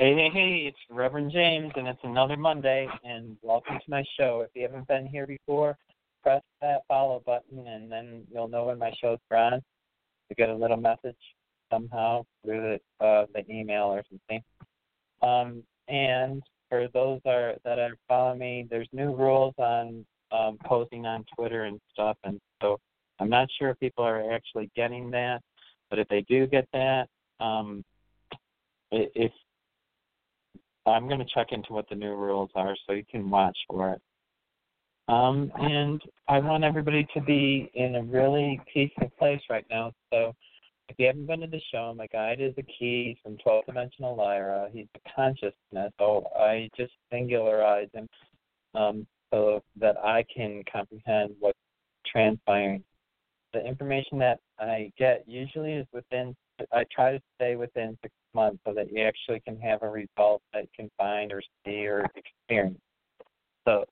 Hey, hey, hey, it's Reverend James, and it's another Monday, and welcome to my show. If you haven't been here before, press that follow button, and then you'll know when my show's on. You get a little message somehow through the, uh, the email or something. Um, and for those are, that are following me, there's new rules on um, posting on Twitter and stuff, and so I'm not sure if people are actually getting that, but if they do get that, um, if I'm going to check into what the new rules are so you can watch for it. Um, and I want everybody to be in a really peaceful place right now. So if you haven't been to the show, my guide is a key from 12 Dimensional Lyra. He's the consciousness. So I just singularize him um, so that I can comprehend what's transpiring. The information that I get usually is within, I try to stay within six months so that you actually can have a result that you can find or see or experience. So,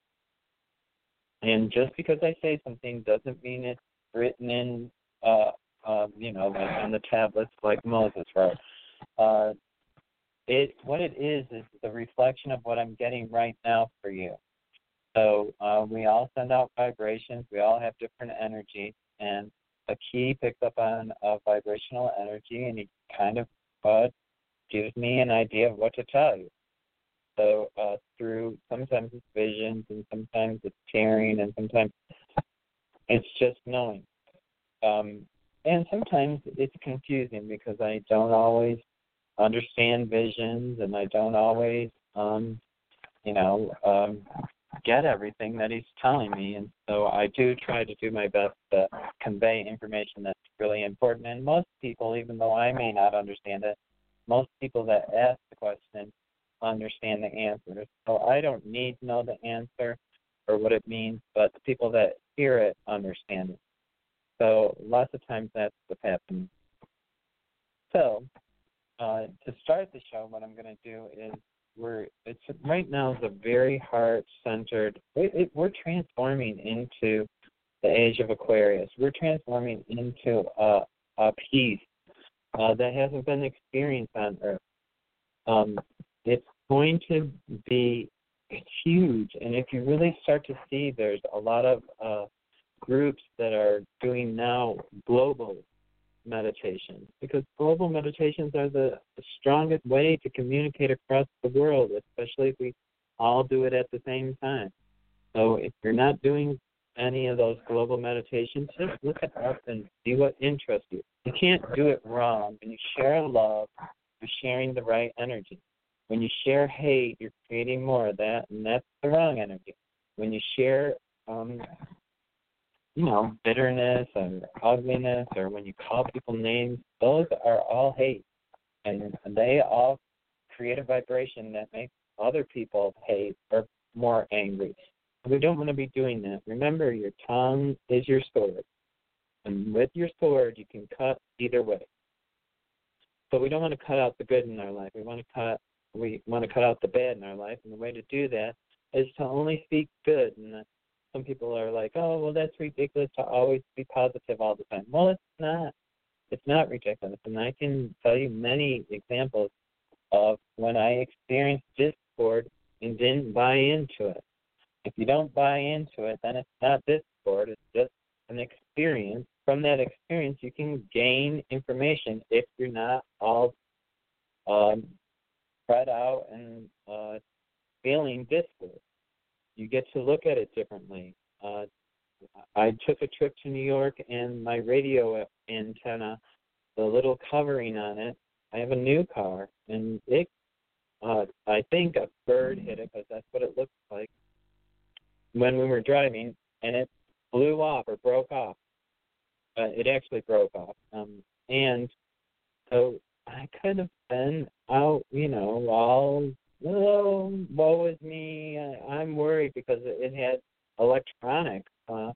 and just because I say something doesn't mean it's written in, uh, uh, you know, like on the tablets like Moses wrote. Uh, it what it is is the reflection of what I'm getting right now for you. So uh, we all send out vibrations. We all have different energies, and a key picks up on a vibrational energy, and he kind of uh, gives me an idea of what to tell you. So uh, through sometimes it's visions and sometimes it's hearing and sometimes it's just knowing. Um, and sometimes it's confusing because I don't always understand visions and I don't always, um, you know, um, get everything that he's telling me. And so I do try to do my best to convey information that's really important. And most people, even though I may not understand it, most people that ask the question understand the answer. So I don't need to know the answer or what it means, but the people that hear it understand it. So lots of times that's what's happening. So uh, to start the show, what I'm going to do is we're it's right now a very heart centered. It, it, we're transforming into the age of Aquarius. We're transforming into a, a peace uh, that hasn't been experienced on Earth. Um, it's going to be huge, and if you really start to see, there's a lot of uh, groups that are doing now global meditations because global meditations are the, the strongest way to communicate across the world, especially if we all do it at the same time. So if you're not doing any of those global meditations, just look it up and see what interests you. You can't do it wrong. When you share love, you're sharing the right energy. When you share hate, you're creating more of that, and that's the wrong energy. When you share, um, you know, bitterness or ugliness, or when you call people names, those are all hate, and they all create a vibration that makes other people hate or more angry. We don't want to be doing that. Remember, your tongue is your sword. And with your sword, you can cut either way. But we don't want to cut out the good in our life. We want to cut we want to cut out the bad in our life, and the way to do that is to only speak good. And some people are like, "Oh, well, that's ridiculous to always be positive all the time." Well, it's not. It's not ridiculous, and I can tell you many examples of when I experienced discord and didn't buy into it. If you don't buy into it, then it's not discord, it's just an experience. From that experience, you can gain information if you're not all um, spread out and uh, feeling discord. You get to look at it differently. Uh, I took a trip to New York, and my radio antenna, the little covering on it, I have a new car, and it, uh, I think a bird hit it because that's what it looked like when we were driving, and it blew off or broke off. Uh, it actually broke off, um, and so I could have been out, you know, all oh, woe is me. I'm worried because it had electronic uh,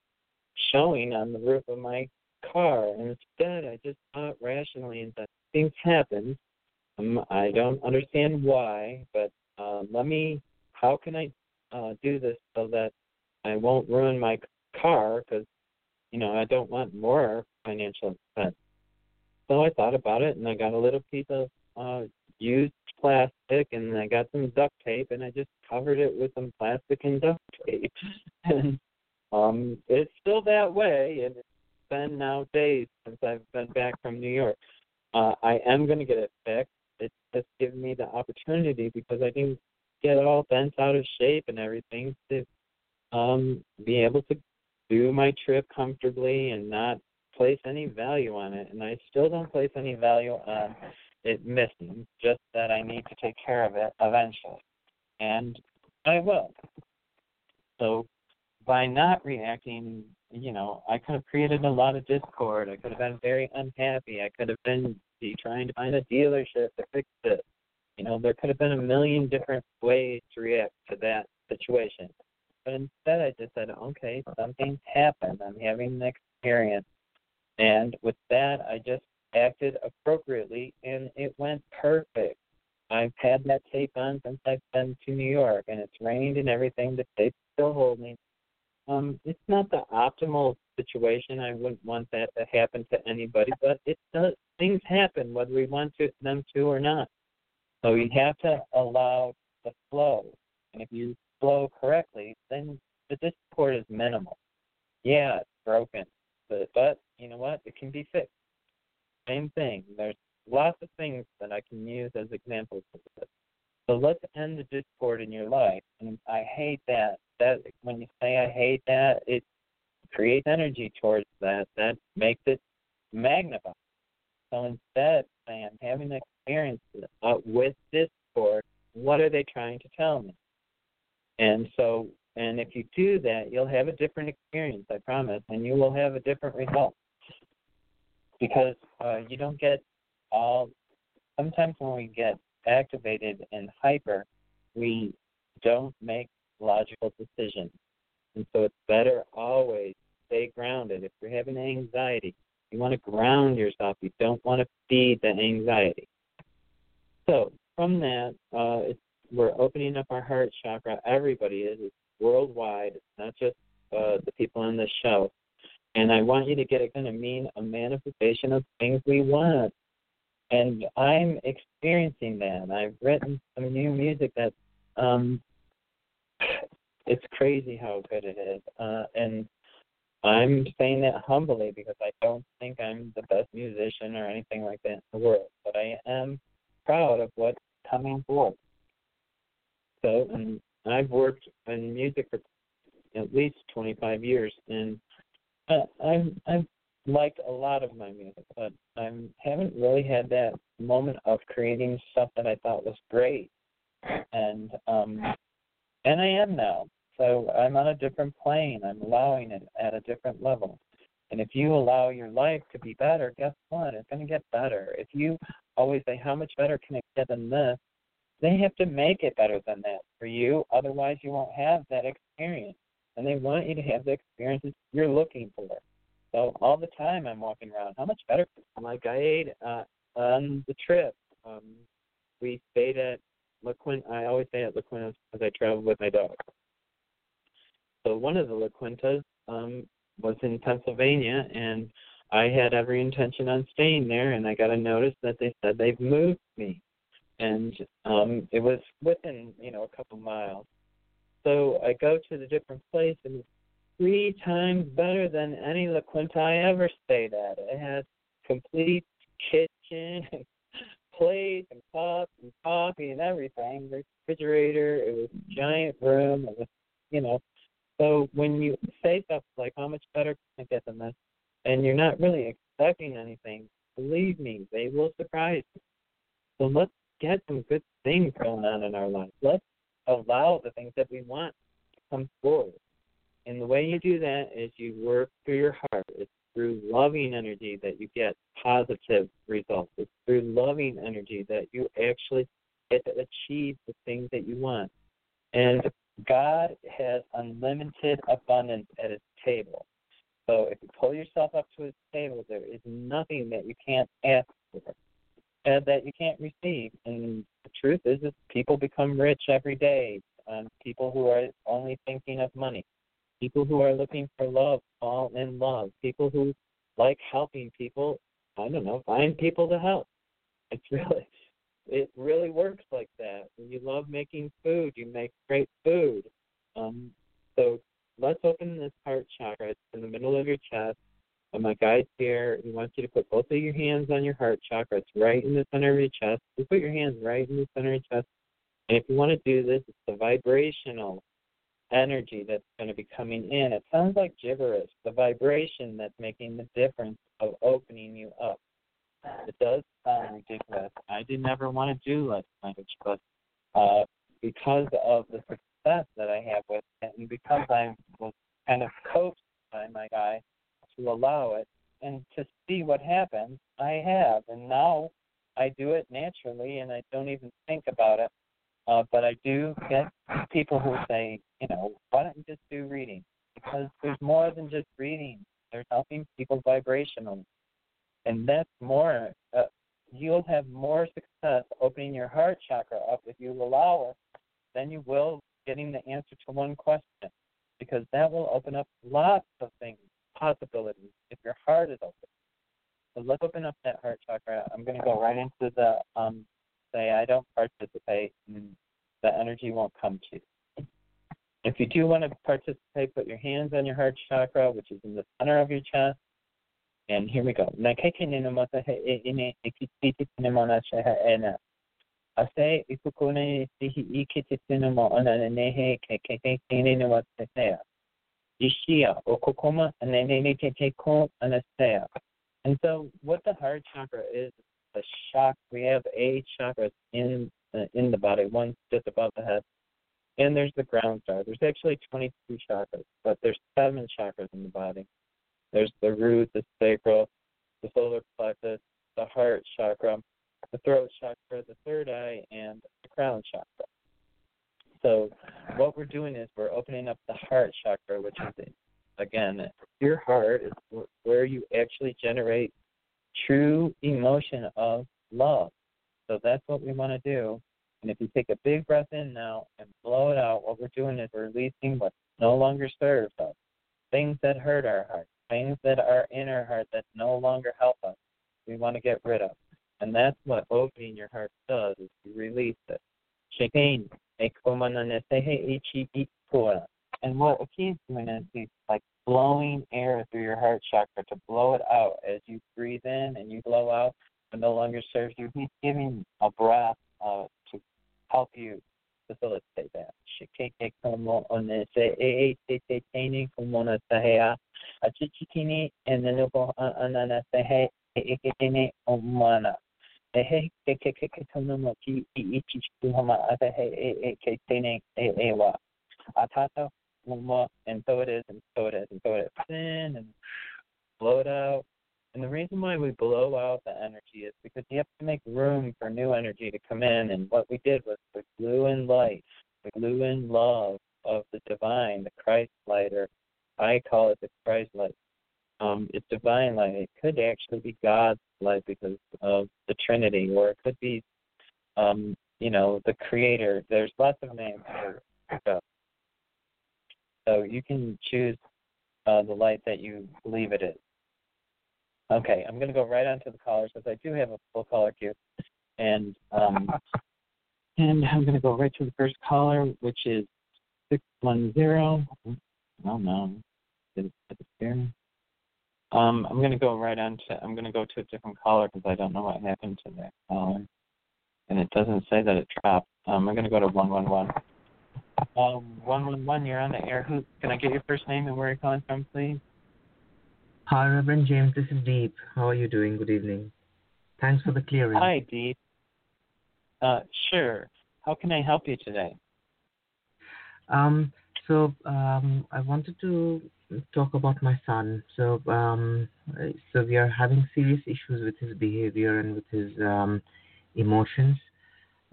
showing on the roof of my car. And instead, I just thought rationally and that things happen. Um, I don't understand why, but uh, let me. How can I uh, do this so that I won't ruin my car? Because you know I don't want more financial expense. So I thought about it, and I got a little piece of uh, used plastic, and I got some duct tape, and I just covered it with some plastic and duct tape. and um, it's still that way, and it's been now days since I've been back from New York. Uh, I am to get it fixed. It's just given me the opportunity because I didn't get all bent out of shape and everything to um, be able to do my trip comfortably and not place any value on it. And I still don't place any value on it missing, just that I need to take care of it eventually. And I will. So by not reacting, you know, I could have created a lot of discord. I could have been very unhappy. I could have been trying to find a dealership to fix it. You know, there could have been a million different ways to react to that situation. But instead, I just said, okay, something's happened. I'm having an experience. And with that, I just acted appropriately, and it went perfect. I've had that tape on since I've been to New York, and it's rained and everything. The tape's still holding. Um, it's not the optimal situation. I wouldn't want that to happen to anybody, but it does. Things happen whether we want to, them to or not. So you have to allow the flow, and if you flow correctly, then the discord is minimal. Yeah, it's broken, but but you know what? It can be fixed. Same thing. There's lots of things that I can use as examples of this. So let's end the discord in your life. And I hate that. That when you say I hate that, it creates energy towards that. That makes it magnified. So instead, say I'm having an experience uh, with discord. What are they trying to tell me? And so, and if you do that, you'll have a different experience. I promise, and you will have a different result because uh, you don't get all. Sometimes when we get activated and hyper, we don't make logical decisions, and so it's better always stay grounded. If you're having anxiety, you want to ground yourself. You don't want to feed the anxiety. So from that, uh, we're opening up our heart chakra. Everybody is. It's worldwide. It's not just uh, the people on this show. And I want you to get it going to mean a manifestation of things we want. And I'm experiencing that. I've written some new music that um it's crazy how good it is. Uh and I'm saying that humbly because I don't think I'm the best musician or anything like that in the world, but I am proud of what's coming forth. So, and I've worked in music for at least 25 years, and uh, I've I've liked a lot of my music, but I haven't really had that moment of creating stuff that I thought was great, and um, and I am now. So I'm on a different plane. I'm allowing it at a different level. And if you allow your life to be better, guess what? It's going to get better. If you always say, How much better can it get than this? They have to make it better than that for you. Otherwise, you won't have that experience and they want you to have the experiences you're looking for. So all the time I'm walking around. How much better? Like I ate uh, on the trip. Um, we stayed at La Quinta. I always stay at La Quinta because I travel with my dog. So one of the La Quintas um, was in Pennsylvania, and I had every intention on staying there. And I got a notice that they said they've moved me, and um, it was within you know a couple miles. So I go to the different place and it's three times better than any La Quinta I ever stayed at. It has complete kitchen and plates and cups and coffee and everything. Refrigerator. It was a giant room. It was, you know, So when you say stuff like how much better can I get than this, and you're not really expecting anything, believe me, they will surprise you. So let's get some good things going on in our lives. Let's allow the things that we want to come forward. And the way you do that is you work through your heart. It's through loving energy that you get positive results. It's through loving energy that you actually get to achieve the things that you want. And God has unlimited abundance at his table. So if you pull yourself up to his table, there is nothing that you can't ask for and that you can't receive. And the truth is, is people become rich every day. Um, people who are only thinking of money, people who are looking for love fall in love. People who like helping people, I don't know, find people to help. It's really, it really works like that. When you love making food, you make great food. Um, so let's open this heart chakra. It's in the middle of your chest. And my guide here, he wants you to put both of your hands on your heart chakra. It's right in the center of your chest. You put your hands right in the center of your chest. And if you want to do this, it's the vibrational energy that's going to be coming in. It sounds like gibberish, the vibration that's making the difference of opening you up. It does sound ridiculous. I did never want to do less language, but uh, because of the success that I have with it, and because I was kind of coached by my guy to allow it and to see what happens, I have. And now I do it naturally and I don't even think about it. Uh, but I do get people who say, you know, why don't you just do reading? Because there's more than just reading. There's helping people vibrationally. And that's more, uh, you'll have more success opening your heart chakra up if you allow it than you will getting the answer to one question. Because that will open up lots of things possibilities if your heart is open. So let's open up that heart chakra. I'm going to go right into the um, say I don't participate, and the energy won't come to you. If you do want to participate, put your hands on your heart chakra, which is in the center of your chest. And here we go. Ase ikukune sihi ikititsinu mo onanehe kekeke kine wa Ishia, Okokoma, and Nenekeko, Anastea. And so, what the heart chakra is, the chakra, we have eight chakras in uh, in the body, one just above the head, and there's the ground star. There's actually 22 chakras, but there's seven chakras in the body. There's the root, the sacral, the solar plexus, the heart chakra, the throat chakra, the third eye, and the crown chakra. So what we're doing is we're opening up the heart chakra, which is again your heart is where you actually generate true emotion of love. So that's what we want to do. And if you take a big breath in now and blow it out, what we're doing is releasing what no longer serves us, things that hurt our heart, things that are in our heart that no longer help us. We want to get rid of. And that's what opening your heart does is you release it. Shaking and what he's doing is he's like blowing air through your heart chakra to blow it out as you breathe in and you blow out. It no longer serves you. He's giving a breath uh, to help you facilitate that. Shikeke como onese e e te teni como na tahea. Achichikini and the nuko anana sehe e e tene omana ehe ke ke ke ke tono mo ki i i chi tu hama ata he e e ke tene e e wa atata and so it is and so it is and so it is in and blow it out and the reason why we blow out the energy is because you have to make room for new energy to come in and what we did was we blew in light we blew in love of the divine the christ light or i call it the christ light um, it's divine light. It could actually be God's light because of the Trinity, or it could be, um, you know, the Creator. There's lots of names for God. So you can choose uh, the light that you believe it is. Okay, I'm going to go right on to the callers because I do have a full caller queue, and um, and I'm going to go right to the first caller, which is six one zero. Oh no, did it disappear? Um, I'm going to go right on to, I'm going to go to a different caller because I don't know what happened to that caller. And it doesn't say that it dropped. Um, I'm going to go to 111. Um, one one one. You're on the air. Who? Can I get your first name and where you're calling from, please? Hi, Reverend James. This is Deep. How are you doing? Good evening. Thanks for the clearing. Hi, Deep. Uh, sure. How can I help you today? Um, so um, I wanted to talk about my son. So um, so we are having serious issues with his behavior and with his um, emotions,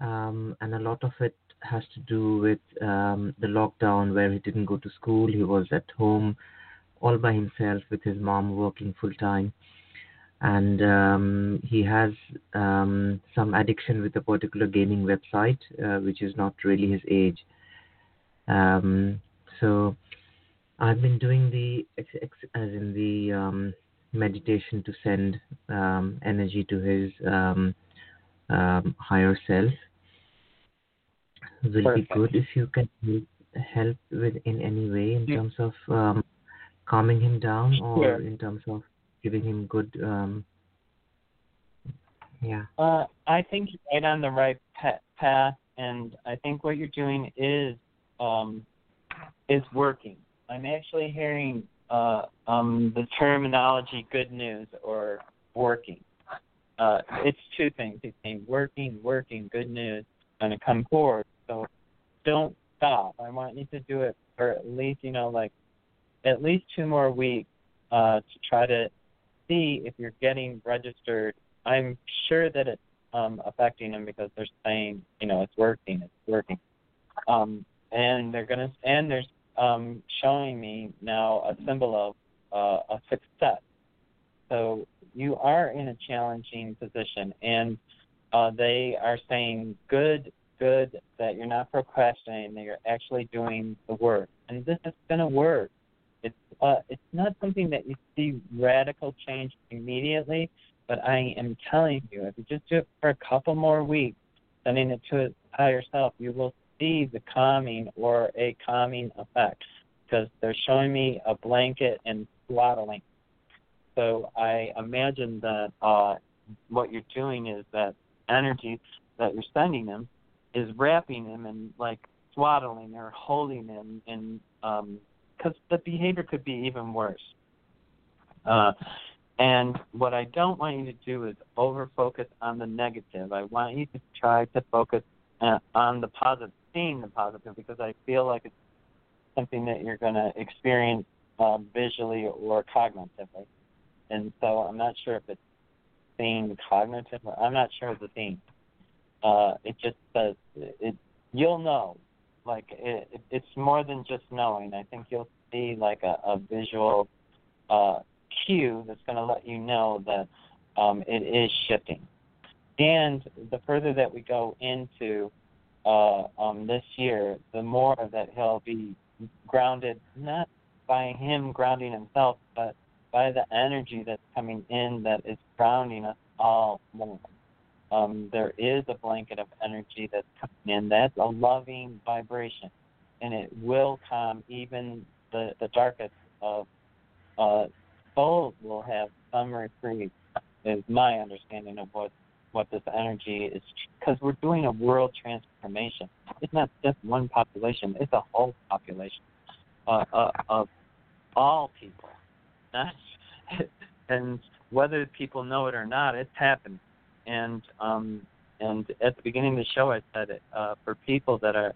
um, and a lot of it has to do with um, the lockdown where he didn't go to school. He was at home all by himself with his mom working full time. And um, he has um, some addiction with a particular gaming website, uh, which is not really his age. Um, so I've been doing the as in the um, meditation to send um, energy to his um, um, higher self. Will Perfect. be good if you can help with in any way in Yeah. terms of um, calming him down or Sure. in terms of giving him good um, yeah Uh, I think you're right on the right path, and I think what you're doing is um, is working. I'm actually hearing uh, um, the terminology "good news" or "working." Uh, it's two things. It's saying working, working, good news, and to come forward. So don't stop. I want you to do it for at least you know like at least two more weeks uh, to try to see if you're getting registered I'm sure that it's um, affecting them because they're saying, you know, it's working, it's working, um, and they're gonna and there's um, showing me now a symbol of uh, a success. So you are in a challenging position, and uh, they are saying, good, good, that you're not procrastinating, that you're actually doing the work, and this is gonna work. It's uh, it's not something that you see radical change immediately, but I am telling you, if you just do it for a couple more weeks, sending it to higher self, you will see the calming or a calming effect because they're showing me a blanket and swaddling. So I imagine that uh, what you're doing is that energy that you're sending him is wrapping him and like swaddling or holding him, and because the behavior could be even worse. Uh, and what I don't want you to do is over focus on the negative. I want you to try to focus uh, on the positive, seeing the positive, because I feel like it's something that you're going to experience uh, visually or cognitively. And so I'm not sure if it's seeing cognitive. Or, I'm not sure of the theme. Uh, it just says it. You'll know. Like it, it, it's more than just knowing. I think you'll see like a, a visual uh, cue that's going to let you know that um, it is shifting. And the further that we go into uh, um, this year, the more that he'll be grounded, not by him grounding himself, but by the energy that's coming in that is grounding us all more. Um, there is a blanket of energy that's coming in. That's a loving vibration, and it will calm even the, the darkest of uh, souls will have some reprieve. Is my understanding of what what this energy is, because we're doing a world transformation. It's not just one population; it's a whole population uh, uh, of all people. And whether people know it or not, it's happening. And um, and at the beginning of the show, I said it uh, for people that are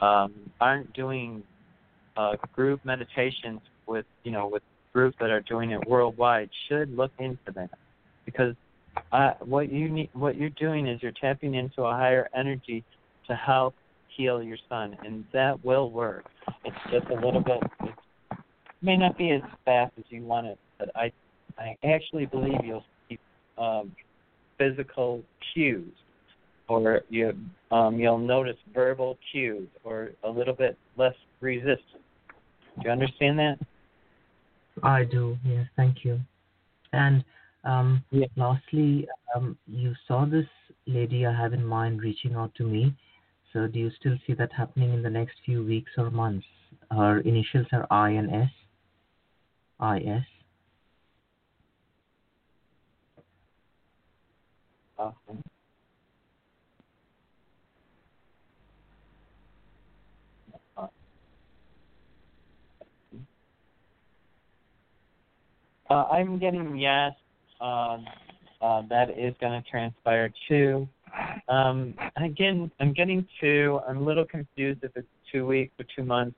um, aren't doing uh, group meditations with you know with groups that are doing it worldwide should look into that because uh, what you need what you're doing is you're tapping into a higher energy to help heal your son, and that will work. It's just a little bit. It may not be as fast as you want it, but I I actually believe you'll see um, physical cues, or you um, you'll notice verbal cues, or a little bit less resistance. Do you understand that? I do. Yes, thank you. And um, yeah. Lastly, um, you saw this lady I have in mind reaching out to me. So do you still see that happening in the next few weeks or months? Her initials are I and S. I S. Uh, I'm getting yes um, uh, that is going to transpire too. Um, again, I'm getting two. I'm a little confused if it's two weeks or two months.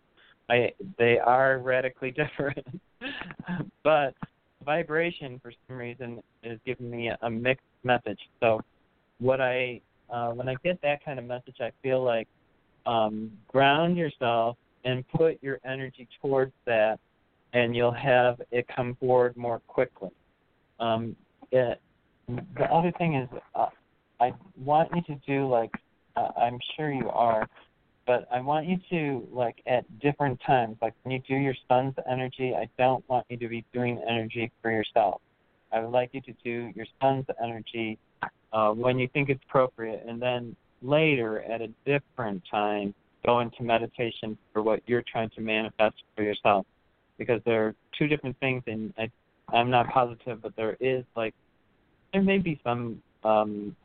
I they are radically different, but vibration for some reason is giving me a, a mixed message. So, what I uh, when I get that kind of message, I feel like um, ground yourself and put your energy towards that, and you'll have it come forward more quickly. Um, it, the other thing is, uh, I want you to do like uh, I'm sure you are, but I want you to like at different times. Like when you do your son's energy, I don't want you to be doing energy for yourself. I would like you to do your son's energy uh, when you think it's appropriate, and then later at a different time go into meditation for what you're trying to manifest for yourself. Because there are two different things, and I, I'm not positive, but there is like there may be some um,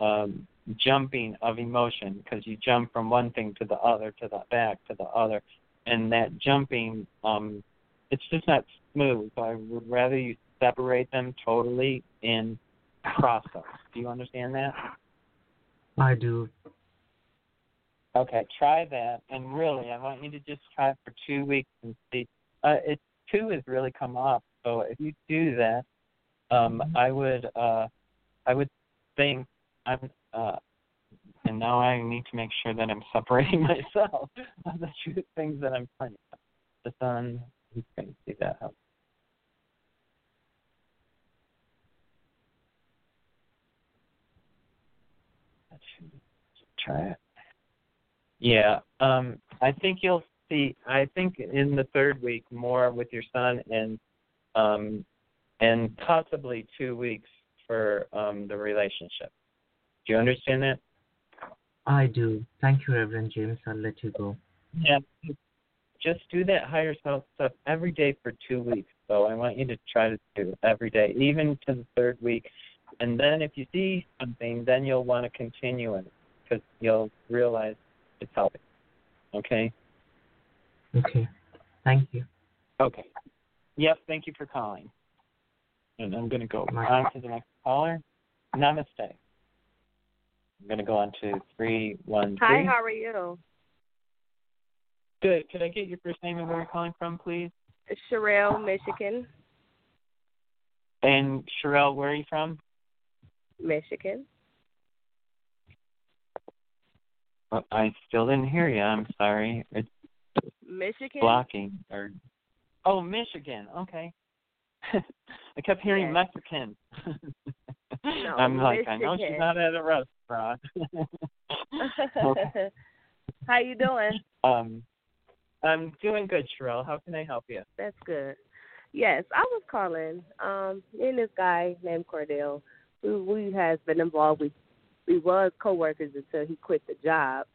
um, jumping of emotion because you jump from one thing to the other to the back to the other, and that jumping um, it's just not smooth. So I would rather you separate them totally in process. Do you understand that? I do. Okay, try that, and really, I want you to just try it for two weeks and see. Uh, it two has really come up, so if you do that, um, Mm-hmm. I would, uh, I would think I'm, uh, and now I need to make sure that I'm separating myself of the two things that I'm playing. The sun, you can see that out. That try it. Yeah, um, I think you'll see. I think in the third week more with your son, and um, and possibly two weeks for um, the relationship. Do you understand that? I do. Thank you, Reverend James. I'll let you go. Yeah. Just do that higher self stuff every day for two weeks. So I want you to try to do it every day, even to the third week. And then if you see something, then you'll want to continue it because you'll realize it's helping. Okay? Okay. Thank you. Okay. Yep, thank you for calling. And I'm going to go on to the next caller. Namaste. I'm going to go on to 313. Hi, how are you? Good. Could I get your first name and where you're calling from, please? It's Sherelle, Michigan. And Sherelle, where are you from? Michigan. Uh, I still didn't hear you. I'm sorry. It's Michigan. blocking. Or oh, Michigan. Okay. I kept hearing Yes. Mexican. No, I'm like, I know she's not at a restaurant. How you doing? Um, I'm doing good, Sherelle. How can I help you? That's good. Yes, I was calling. Um, me and this guy named Cordell, who we has been involved. We we was coworkers until he quit the job,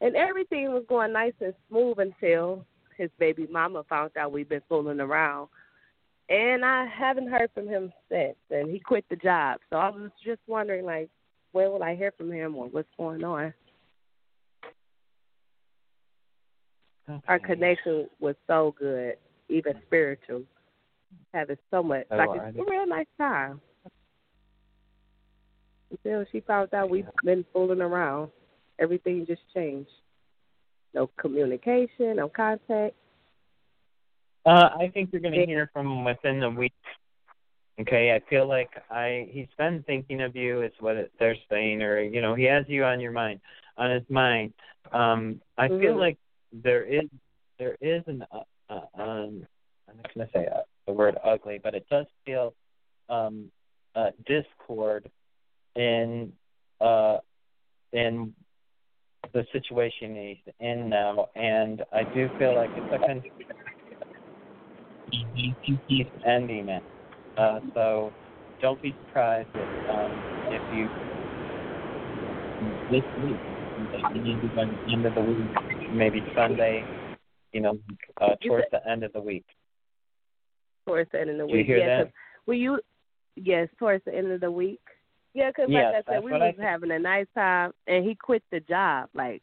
and everything was going nice and smooth until his baby mama found out we've been fooling around. And I haven't heard from him since, and he quit the job. So I was just wondering, like, when will I hear from him, or what's going on? Our connection was so good, even spiritual. Having so much, Oh, like it's a real nice time. Until she found out we've been fooling around, everything just changed. No communication, no contact. Uh, I think you're going to hear from him within the week. Okay, I feel like I he's been thinking of you is what it, they're saying, or you know he has you on your mind, on his mind. Um, I feel Mhm. like there is there is an uh, uh, um I'm not going to say uh, the word ugly, but it does feel um uh, discord in uh in the situation he's in now, and I do feel like it's a con- ending it. Uh, so don't be surprised if, um, if you this week, maybe by the end of the week, maybe Sunday, you know, uh, towards the end of the week. towards the end of the week. Do you hear yeah, that? Will you? Yes, towards the end of the week. Yeah, 'cause Yes, like I said, we I was having a nice time, and he quit the job. Like,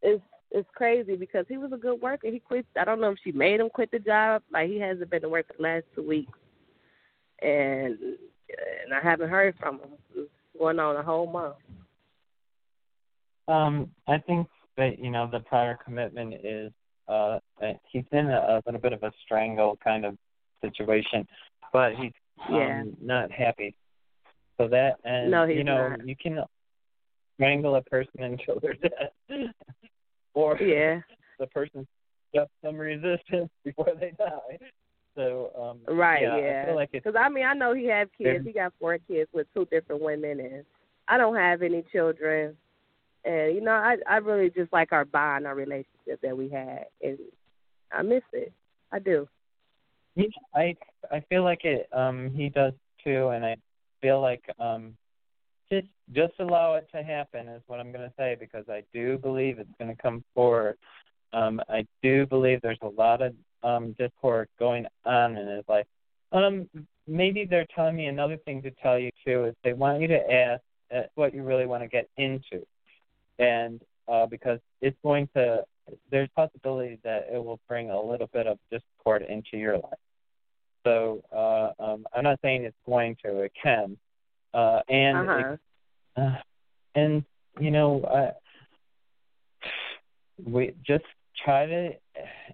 it's it's crazy because he was a good worker. He quit. I don't know if she made him quit the job. Like he hasn't been to work for the last two weeks, and and I haven't heard from him. It's going on a whole month. Um, I think that you know the prior commitment is uh he's in a, a little bit of a strangle kind of situation, but he's Yeah. um, not happy. So that and No, you know not. you can strangle a person until they're dead, or Yeah. the person got some resistance before they die. So um, Right, yeah, yeah. I feel like Because I mean, I know he have kids. He got four kids with two different women, and I don't have any children. And you know, I I really just like our bond, our relationship that we had, and I miss it. I do. Yeah, I I feel like it um he does too and I feel like um just just allow it to happen is what I'm gonna say because I do believe it's gonna come forward. Um I do believe there's a lot of um discord going on in his life. Um maybe they're telling me another thing to tell you too is they want you to ask uh, what you really want to get into. And uh because it's going to there's possibility that it will bring a little bit of discord into your life. So uh, um, I'm not saying it's going to. It can, uh, and Uh-huh. it, uh, and you know, uh, we just try to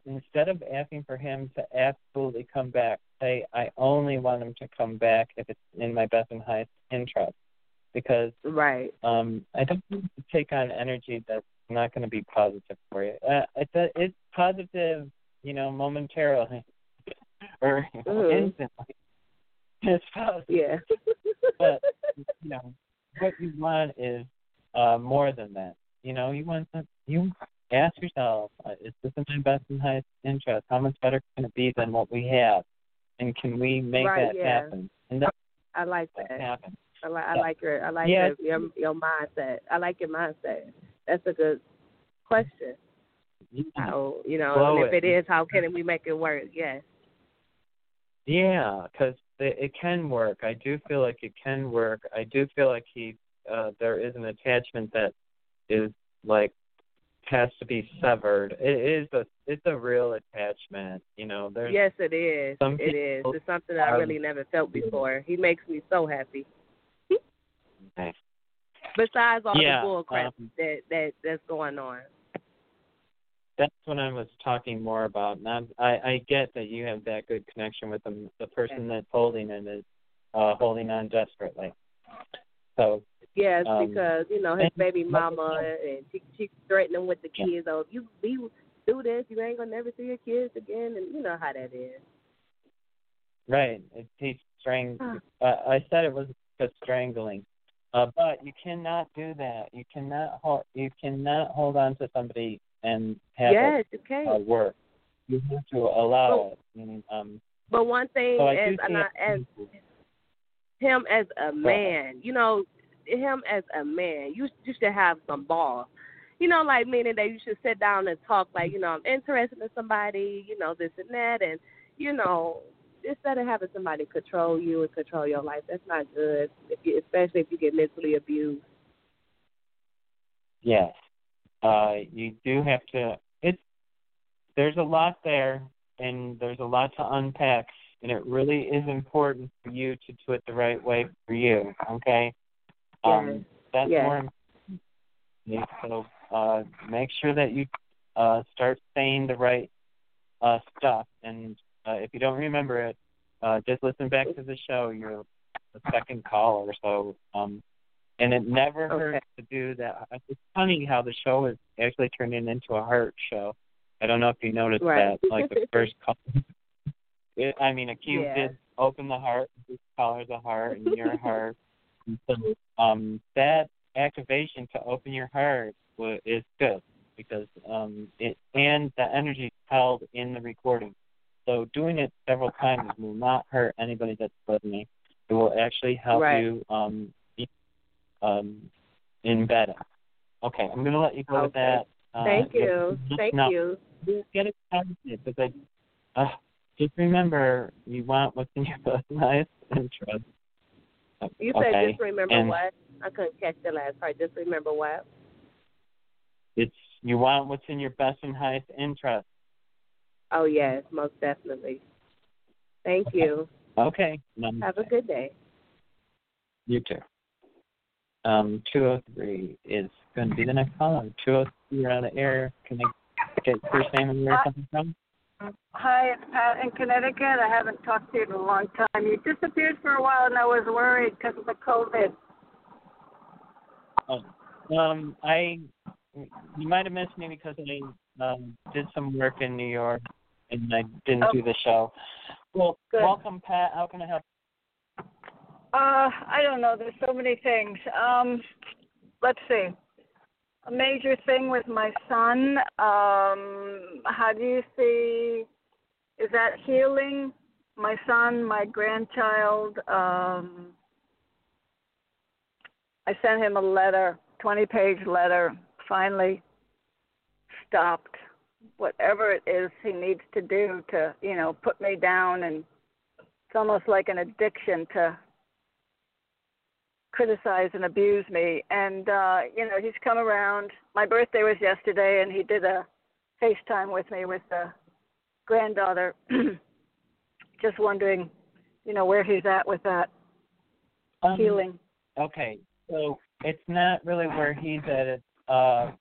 instead of asking for him to absolutely come back, say I only want him to come back if it's in my best and highest interest, because Right. um, I don't take on energy that's not going to be positive for you. Uh, it's a, it's positive, you know, momentarily or you know, Mhm. instantly. It's positive, Yeah. but you know, what you want is uh, more than that. You know, you want some. You ask yourself, uh, is this in my best and highest interest? How much better can it be than what we have? And can we make Right, that yeah. happen? And that I like that happen. I like I Yeah. like your I like Yeah. your, your your mindset. I like your mindset. That's a good question. How you know, and if it is, how can we make it work? Yes. Yeah, because it, it can work. I do feel like it can work. I do feel like he, uh, there is an attachment that is like has to be severed. It is a, it's a real attachment. You know, there's yes, it is. It is. It's something I really never felt before. He makes me so happy. Okay. Besides all Yeah, the bull crap um, that that that's going on. That's what I was talking more about. Not, I, I get that you have that good connection with him. The person that's holding it is uh, holding on desperately. So Yes, Um, because you know his and- baby mama and she she's threatening with the kids. Oh, if you be do this, you ain't gonna never see your kids again, and you know how that is. Right. It, he's strang. Uh, I said it was just strangling, uh, but you cannot do that. You cannot hold. You cannot hold on to somebody and have yes, it can. uh, work. You have to allow Well, it. And, um, but one thing so as as him as a man, you know, him as a man, you you should have some balls. You know, like meaning that you should sit down and talk like, you know, I'm interested in somebody, you know, this and that and you know, instead of having somebody control you and control your life, that's not good. If you especially if you get mentally abused. Yes. Uh, you do have to. It's there's a lot there, and there's a lot to unpack, and it really is important for you to do it the right way for you. Okay. Um, Yes. that's Yes. more important. Yeah, so uh, make sure that you uh, start saying the right uh, stuff, and uh, if you don't remember it, uh, just listen back to the show. You're the second call or so. Um, and it never Okay. hurts to do that. It's funny how the show is actually turning into a heart show. I don't know if you noticed Right. that. Like the first call, it, I mean, a cue Yeah. did open the heart, this caller's a heart, and your heart. And so um, that activation to open your heart is good because um, it and the energy is held in the recording. So doing it several times will not hurt anybody that's listening. It will actually help Right. you um, um, embed it. Okay, I'm going to let you go with that. Uh, Thank you. just Thank know- you. Just get excited because I, uh, just remember you want what's in your best and highest interest. You said just remember and what? I couldn't catch the last part. Just remember what? It's you want what's in your best and highest interest. Oh yes, most definitely. Thank you. Okay. Namaste. Have a good day. You too. Um, 203 is going to be the next caller. 203, you're on the air. Can I get first name and where you're coming from? Hi, it's Pat in Connecticut. I haven't talked to you in a long time. You disappeared for a while, and I was worried because of the COVID. Oh, um, I you might have missed me because I um, did some work in New York and I didn't Oh. do the show. Well, Good. welcome, Pat. How can I help? Uh, I don't know. There's so many things. Um, let's see. A major thing with my son. Um, how do you see? Is that healing? My son, my grandchild. Um, I sent him a letter, 20-page letter. Finally, stopped whatever it is he needs to do to, you know, put me down, and it's almost like an addiction to criticize and abuse me. And uh, you know, he's come around. My birthday was yesterday, and he did a FaceTime with me with the granddaughter. Just wondering, you know, where he's at with that Um, healing. Okay, so it's not really where he's at. It's uh,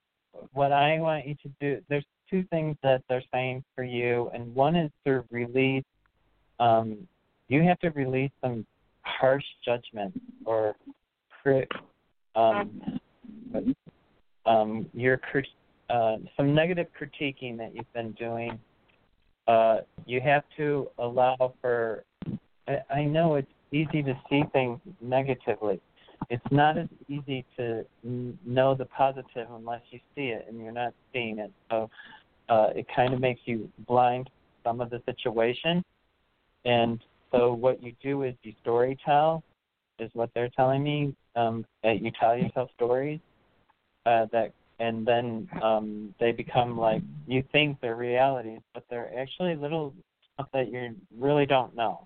what I want you to do. There's two things that they're saying for you, and one is to release. Um, you have to release some harsh judgment or. Um, um, your uh, some negative critiquing that you've been doing. Uh, you have to allow for. I, I know it's easy to see things negatively. It's not as easy to n- know the positive unless you see it, and you're not seeing it. So uh, it kind of makes you blind some of the situation. And so what you do is you story tell, is what they're telling me. Um, that you tell yourself stories uh, that, and then um, they become like you think they're realities, but they're actually little stuff that you really don't know.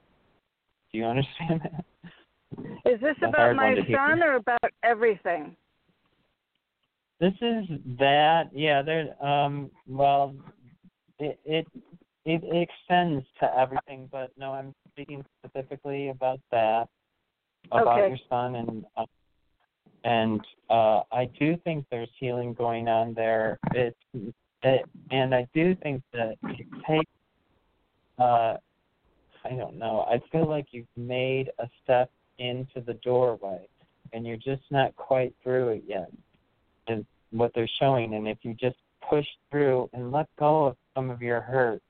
Do you understand that? Is this about my one to hear. son or about everything? This is that. Yeah, there. Um. Well, it it it extends to everything, but no, I'm speaking specifically about that, about Okay. your son, and uh, and uh, I do think there's healing going on there. It, it and I do think that it takes. Uh, I don't know. I feel like you've made a step into the doorway, and you're just not quite through it yet. Is what they're showing, and if you just push through and let go of some of your hurt,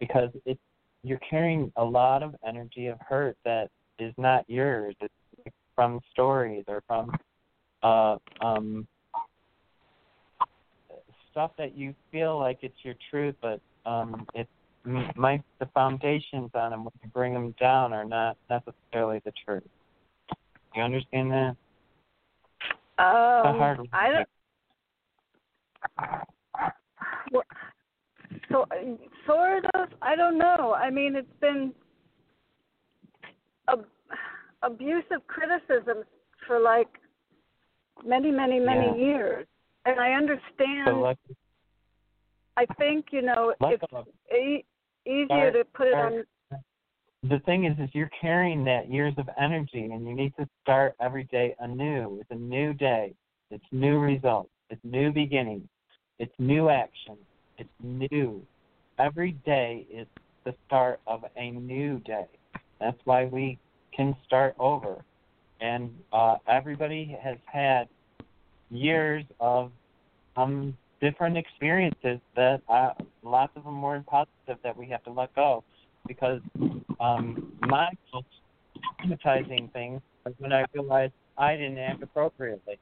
because it you're carrying a lot of energy of hurt that is not yours. It's from stories or from uh, um, stuff that you feel like it's your truth, but um, it's m- my the foundations on them when you bring them down are not necessarily the truth. You understand that? Um, hard. I don't. Well, so uh, sort of. I don't know. I mean, it's been ab- abusive criticism for like many, many, many Yeah. years, and I understand. So I think you know let it's e- easier to put it on. the thing is is you're carrying that years of energy and you need to start every day anew it's a new day it's new results it's new beginnings it's new action it's new. Every day is the start of a new day. That's why we can start over. And uh everybody has had years of um different experiences that uh, lots of them weren't positive that we have to let go because um, my traumatizing thing was when I realized I didn't act appropriately,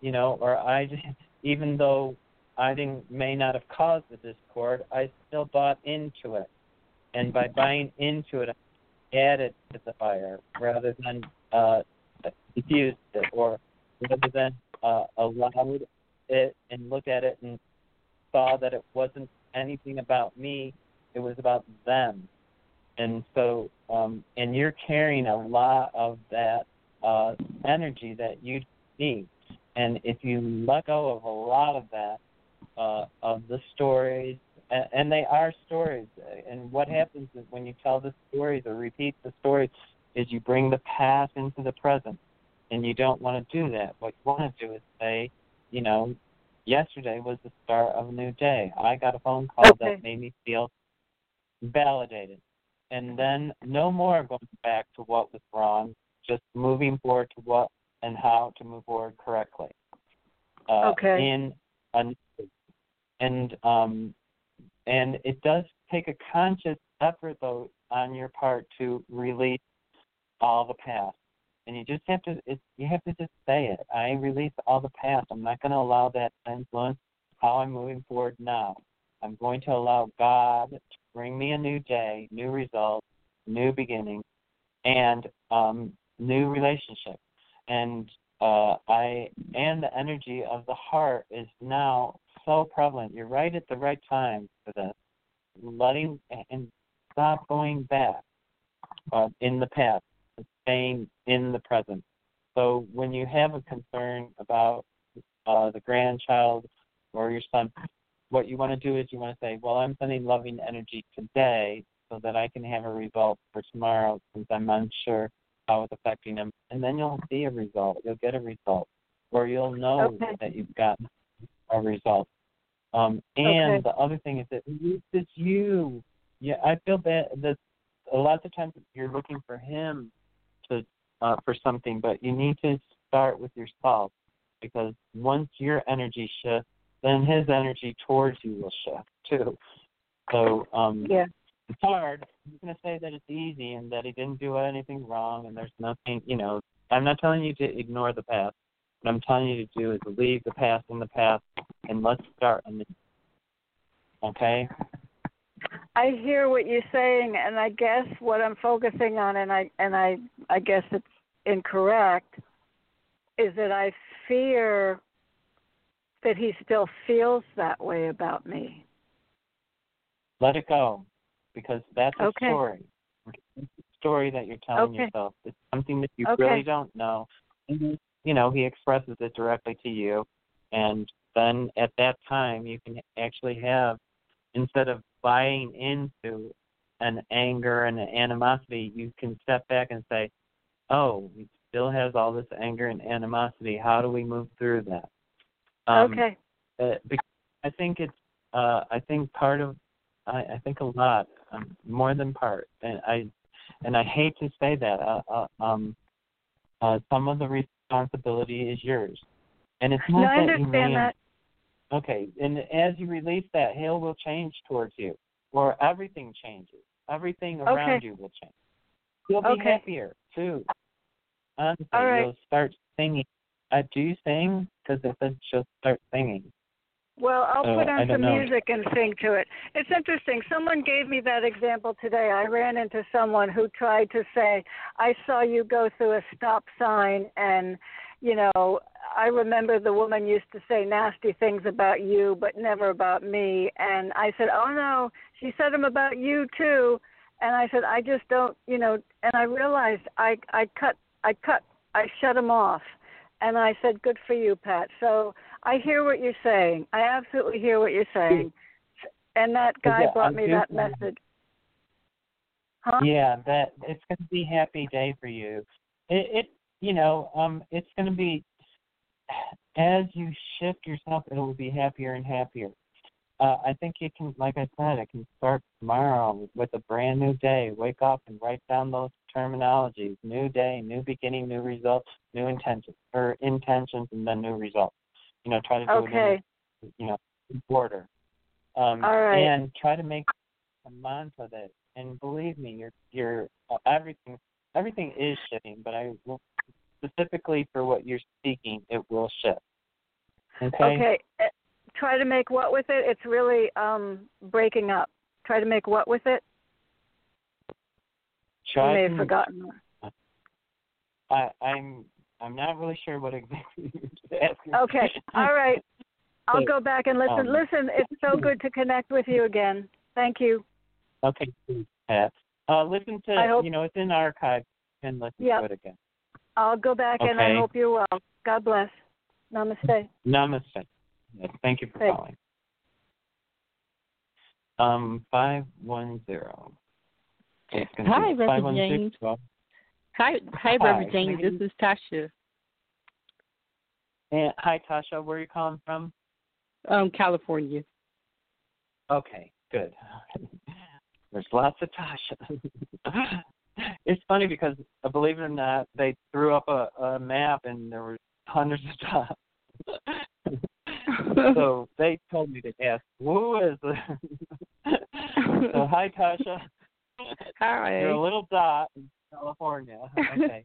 you know, or I, didn't- even though I didn't may not have caused the discord, I still bought into it, and by buying into it, I added to the fire rather than uh, diffused it, or rather than uh, allowed it and looked at it and saw that it wasn't anything about me, it was about them. And so um and you're carrying a lot of that uh energy that you need. And if you let go of a lot of that uh of the stories and, and they are stories. And what happens is when you tell the stories or repeat the stories, is you bring the past into the present, and you don't want to do that. What you want to do is say, you know, yesterday was the start of a new day. I got a phone call Okay. that made me feel validated. And then no more going back to what was wrong, just moving forward to what and how to move forward correctly. Uh, Okay. In a, and um, and it does take a conscious effort though on your part to release all the past. And you just have to it, you have to just say it. I release all the past. I'm not going to allow that to influence how I'm moving forward now. I'm going to allow God to bring me a new day, new results, new beginning, and um, new relationship. And uh, I and the energy of the heart is now so prevalent. You're right at the right time for this. Letting and stop going back uh, in the past, staying in the present. So when you have a concern about uh, the grandchild or your son, what you want to do is you want to say, well, I'm sending loving energy today so that I can have a result for tomorrow since I'm unsure how it's affecting him. And then you'll see a result. You'll get a result. Or you'll know Okay. that you've gotten a result. Um, and Okay. the other thing is that it's you. Yeah, I feel bad that a lot of times you're looking for him to uh, for something, but you need to start with yourself because once your energy shifts, then his energy towards you will shift too. So um, Yeah. it's hard. I'm going to say that it's easy and that he didn't do anything wrong and there's nothing, you know, I'm not telling you to ignore the past. What I'm telling you to do is leave the past in the past and let's start anew. Okay? I hear what you're saying, and I guess what I'm focusing on, and I and I I guess it's incorrect, is that I fear that he still feels that way about me. Let it go because that's a Okay. story. It's a story that you're telling Okay. yourself. It's something that you Okay. really don't know. And, you know, he expresses it directly to you. And then at that time, you can actually have, instead of buying into an anger and an animosity, you can step back and say, oh, he still has all this anger and animosity. How do we move through that? Um, okay. uh, I think it's uh, I think part of I, I think a lot um, more than part and I and I hate to say that uh, uh, um, uh, some of the responsibility is yours and it's not No, I that you that. okay and as you release that hail will change towards you or everything changes everything around Okay. you will change you'll be Okay. happier too honestly All right. you'll start singing I do sing because it said she'll start singing Well, I'll put oh, I on some know. music and sing to it. It's interesting. Someone gave me that example today. I ran into someone who tried to say, I saw you go through a stop sign, and, you know, I remember the woman used to say nasty things about you, but never about me. And I said, Oh, no, she said them about you, too. And I said, I just don't, you know, and I realized I, I cut, I cut, I shut them off. And I said, Good for you, Pat. So, I hear what you're saying. I absolutely hear what you're saying. And that guy Yeah, brought I me that message. Huh? Yeah, that it's going to be a happy day for you. It, it you know, um, it's going to be as you shift yourself, it will be happier and happier. Uh, I think it can, like I said, it can start tomorrow with a brand new day. Wake up and write down those terminologies: new day, new beginning, new results, new intentions, or intentions, and then new results. You know, try to do Okay. it in, you know, in order. Um, All right. And try to make a mantra that, and believe me, you're, you're uh, everything, everything is shifting. But I will specifically for what you're speaking, it will shift. Okay. Okay. Uh, Try to make what with it? It's really um breaking up. Try to make what with it? Try I may have forgotten. I, I'm, I'm not really sure what exactly you're asking. Okay. All right. I'll Okay. go back and listen. Um, listen, it's so good to connect with you again. Thank you. Okay, Pat. Uh, listen to, I hope- you know, it's in archive. and listen Yeah. to it again. I'll go back and I hope you're well. God bless. Namaste. Namaste. Yes, thank you for Thanks. calling. Um, five one zero. Hi, Reverend James. Hi, hi, Reverend James. This is Tasha. And hi, Tasha. Where are you calling from? Um, California. Okay, good. There's lots of Tasha. it's funny because, uh, believe it or not, they threw up a, a map and there were hundreds of Tasha. so they told me to ask, who is this? so hi, Tasha. Hi. You're a little dot in California. Okay.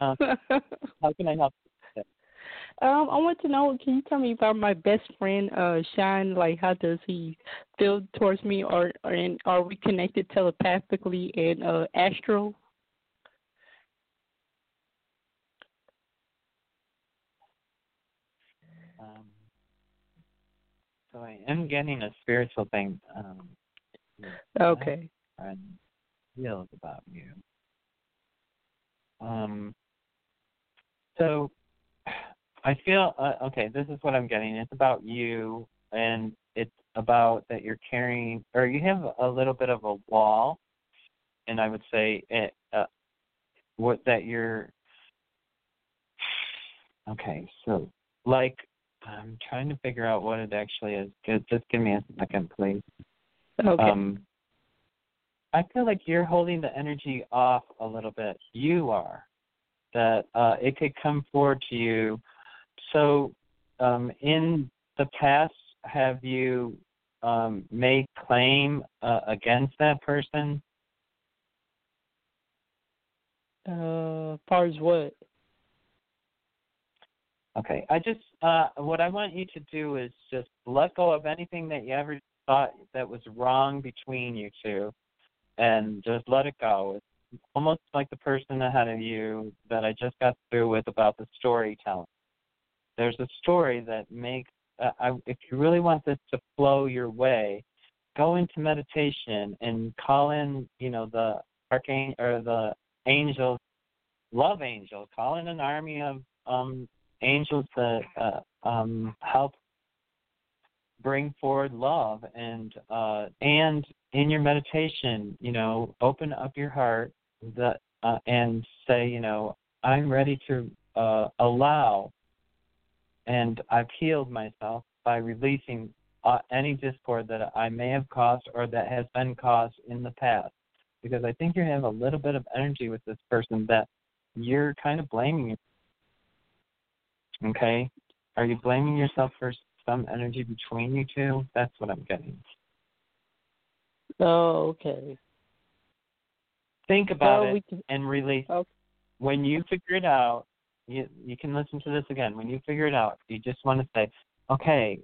Uh, how can I help? Um, I want to know. Can you tell me about my best friend, uh, Shine? Like, how does he feel towards me, or, or and are we connected telepathically and uh, astral? Um, so I am getting a spiritual thing. Um, okay. And feels about you. Um. So I feel uh, okay. This is what I'm getting. It's about you, and it's about that you're carrying, or you have a little bit of a wall, and I would say it, uh, what that you're. Okay, so like I'm trying to figure out what it actually is. Just, just give me a second, please. Okay. Um, I feel like you're holding the energy off a little bit. You are. That uh, it could come forward to you so, um, in the past, have you um, made claim uh, against that person? Uh, far as what? Okay, I just uh, what I want you to do is just let go of anything that you ever thought that was wrong between you two, and just let it go. It's almost like the person ahead of you that I just got through with about the storytelling there's a story that makes uh, I, if you really want this to flow your way go into meditation and call in you know the archangel or the angels love angels call in an army of um angels that uh, um help bring forward love and uh and in your meditation you know open up your heart the uh, and say you know i'm ready to uh allow and I've healed myself by releasing uh, any discord that I may have caused or that has been caused in the past. Because I think you have a little bit of energy with this person that you're kind of blaming. Okay? Are you blaming yourself for some energy between you two? That's what I'm getting. Oh, okay. Think about it can... and release. Okay. Oh. When you figure it out, you you can listen to this again when you figure it out. You just want to say, okay,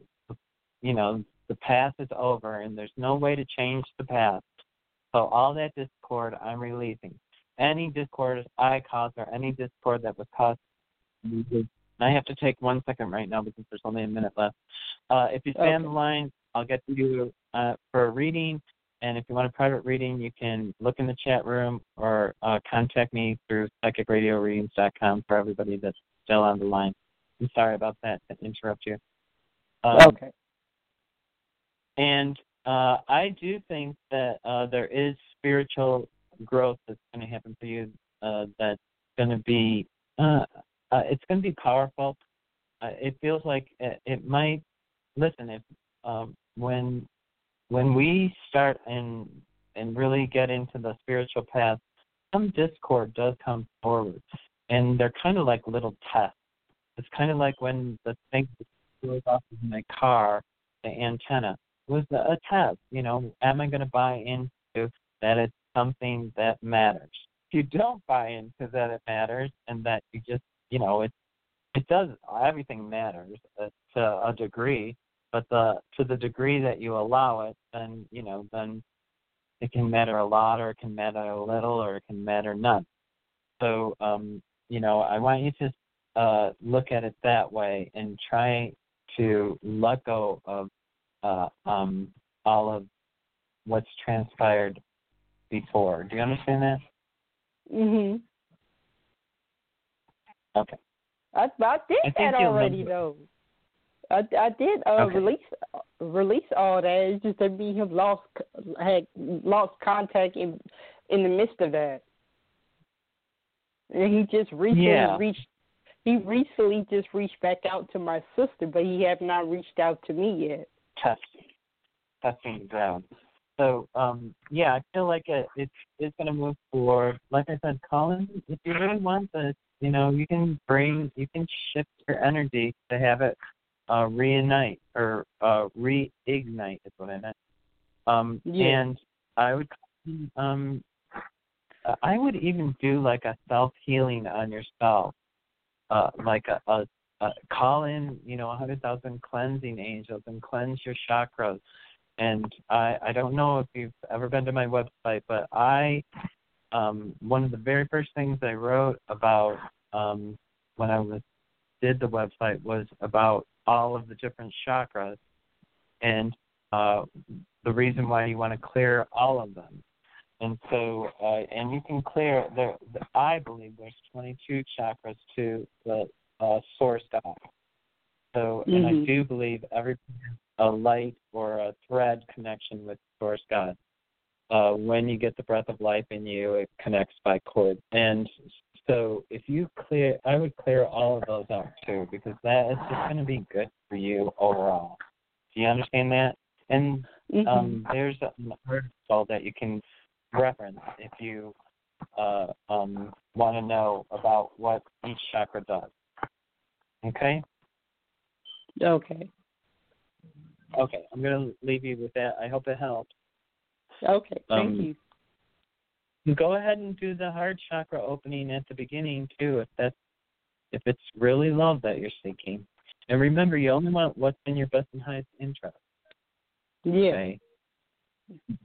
you know, the past is over and there's no way to change the past. So all that discord I'm releasing. Any discord I caused or any discord that was caused I have to take one second right now because there's only a minute left. Uh, if you stay okay. on the line, I'll get to you uh, for a reading. And if you want a private reading, you can look in the chat room or uh, contact me through psychicradioreadings.com for everybody that's still on the line. I'm sorry about that to interrupt you. Um, okay. And uh, I do think that uh, there is spiritual growth that's going to happen for you. Uh, that's going to be uh, uh, it's going to be powerful. Uh, it feels like it, it might. Listen, if um, when when we start and and really get into the spiritual path, some discord does come forward, and they're kind of like little tests. It's kind of like when the thing goes off in my car, the antenna was a test. You know, am I going to buy into that it's something that matters? If you don't buy into that it matters, and that you just, you know, it it does everything matters uh, to a degree but the to the degree that you allow it, then you know, then it can matter a lot, or it can matter a little, or it can matter none. So, um, you know, I want you to uh, look at it that way and try to let go of uh, um, all of what's transpired before. Do you understand that? Mhm. Okay. I, I did I that already, though. I, I did uh, okay. release release all that. It's just that we have lost had lost contact in in the midst of that. And he just recently Yeah. reached he recently just reached back out to my sister, but he have not reached out to me yet. testing the ground. So um, yeah, I feel like it, it's it's going to move forward. Like I said, call in, if you really want this, you know, you can bring, you can shift your energy to have it uh, reunite or uh, reignite is what I meant. Um, Yeah. And I would, um, I would even do like a self healing on yourself, uh, like a, a uh, call in, you know, a hundred thousand cleansing angels and cleanse your chakras. And I, I don't know if you've ever been to my website, but I, um, one of the very first things I wrote about um, when I was did the website was about all of the different chakras and uh, the reason why you want to clear all of them. And so, uh, and you can clear the, the I believe there's 22 chakras to the uh, source God. So, and I Mhm. do believe every a light or a thread connection with source God. Uh, when you get the breath of life in you, it connects by cord. And so, if you clear, I would clear all of those out too, because that is just going to be good for you overall. Do you understand that? And Mhm. um, there's an article that you can reference if you uh, um, want to know about what each chakra does. Okay? okay. Okay, I'm going to leave you with that. I hope it helps. Okay. Thank Um, you. Go ahead and do the heart chakra opening at the beginning too, if that's if it's really love that you're seeking. And remember, you only want what's in your best and highest interest. Yeah. Okay.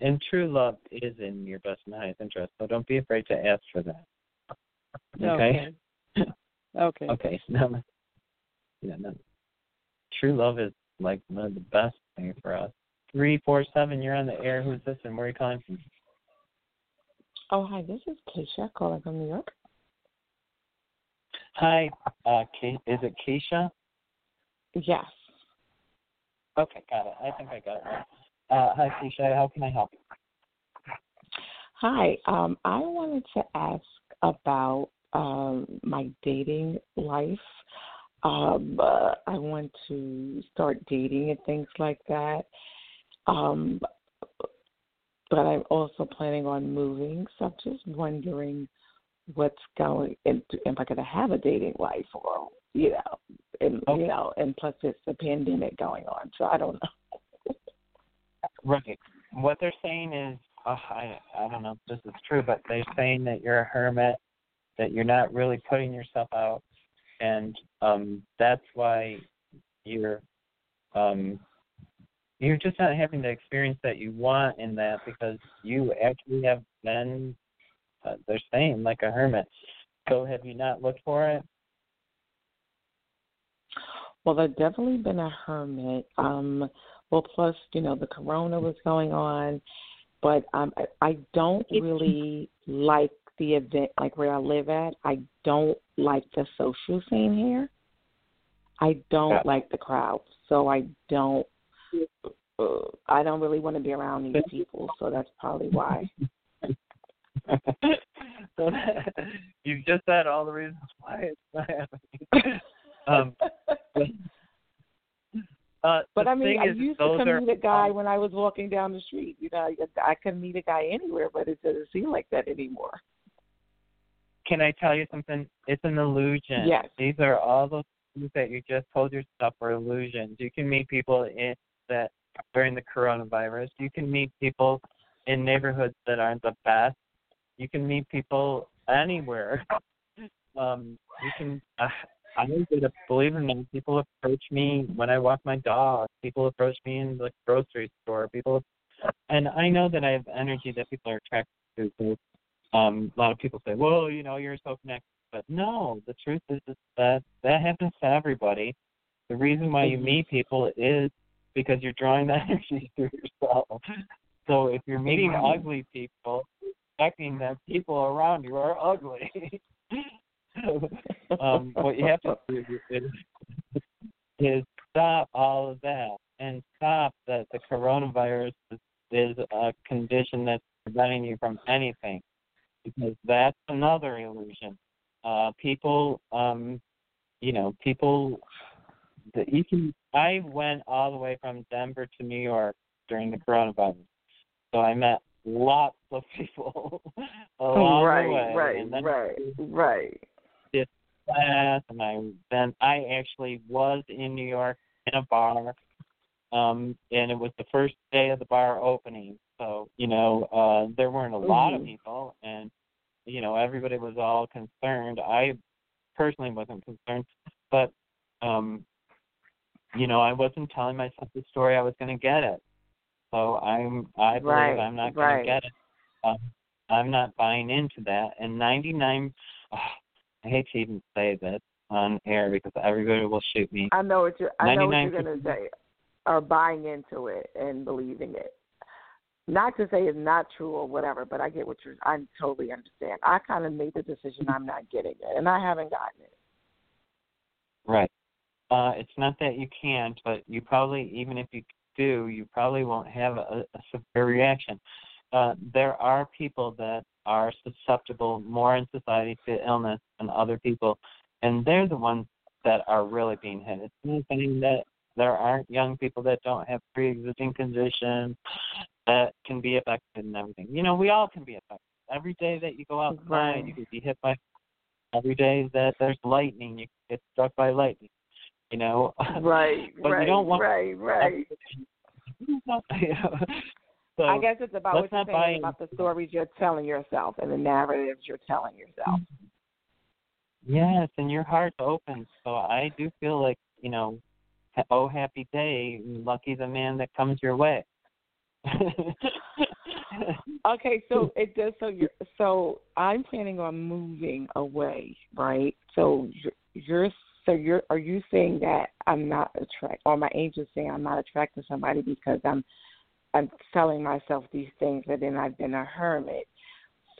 And true love is in your best and highest interest, so don't be afraid to ask for that. Okay. Okay. Okay. Okay. No. Yeah. No. True love is like one of the best things for us. Three four seven. You're on the air. Who's this? And where are you calling from? Oh, hi, this is Keisha calling from New York. Hi. Uh, Ke- is it Keisha? Yes. Okay, got it. I think I got it. right. Uh, hi, Keisha. How can I help? Hi, um, I wanted to ask about um, my dating life. Um, uh, I want to start dating and things like that. Um, but I'm also planning on moving, so I'm just wondering what's going. Am am I going to have a dating life, or you know, and Okay. you know, and plus it's a pandemic going on, so I don't know. Right. What they're saying is, uh, I I don't know if this is true, but they're saying that you're a hermit, that you're not really putting yourself out, and um that's why you're um you're just not having the experience that you want in that because you actually have been uh, they're saying like a hermit. So have you not looked for it? Well, I've definitely been a hermit. Um, well, plus, you know, the corona was going on, but um, I, I don't really like the event, like where I live at. I don't like the social scene here. I don't Yeah. like the crowd, so I don't. Uh, I don't really want to be around these people, so that's probably why. so that, you've just said all the reasons why it's not happening. um, but, uh, But I mean, I is, used to are, meet a guy um, when I was walking down the street. You know, I, I could meet a guy anywhere, but it doesn't seem like that anymore. Can I tell you something? It's an illusion. Yes. These are all those things that you just told yourself are illusions. You can meet people in that during the coronavirus. You can meet people in neighborhoods that aren't the best. You can meet people anywhere. Um, you can. Uh, I did a believe it or not, people approach me when I walk my dog. People approach me in the grocery store. People, and I know that I have energy that people are attracted to. So, um, a lot of people say, "Well, you know, you're so connected," but no. The truth is, is that that happens to everybody. The reason why you meet people is because you're drawing that energy through yourself. So if you're meeting ugly people, expecting that people around you are ugly. um, what you have to do is, is stop all of that and stop that the coronavirus is, is a condition that's preventing you from anything, because that's another illusion. Uh, people, um, you know, people. The, you can. I went all the way from Denver to New York during the coronavirus, so I met lots of people along right, the way. right, and then right, right. Class, and I then I actually was in New York in a bar, um, and it was the first day of the bar opening. So you know, uh, there weren't a lot of Mhm. people, and you know, everybody was all concerned. I personally wasn't concerned, but um, you know, I wasn't telling myself the story I was going to get it. So I'm I believe Right, I'm not going right. to get it. Um, I'm not buying into that. And 99, oh, I hate to even say this on air because everybody will shoot me. I know what you're. I know what you're gonna say. Are buying into it and believing it. Not to say it's not true or whatever, but I get what you're. I totally understand. I kind of made the decision I'm not getting it, and I haven't gotten it. Right. Uh, it's not that you can't, but you probably, even if you do, you probably won't have a, a severe reaction. Uh, there are people that are susceptible more in society to illness than other people, and they're the ones that are really being hit. It's not saying that there aren't young people that don't have pre-existing conditions that can be affected and everything. You know, we all can be affected. Every day that you go outside, Right. you could be hit by. Every day that there's lightning, you get struck by lightning. You know. Right, but right, you don't want right, right. so I guess it's about what you're saying about the stories you're telling yourself and the narratives you're telling yourself. Yes, and your heart's open. So I do feel like, you know, oh happy day, lucky the man that comes your way. Okay, so it does. So you're. So I'm planning on moving away, right? So you're. you're so you're. Are you saying that I'm not attract, or my agent's saying I'm not attracted to somebody because I'm, I'm telling myself these things, and then I've been a hermit.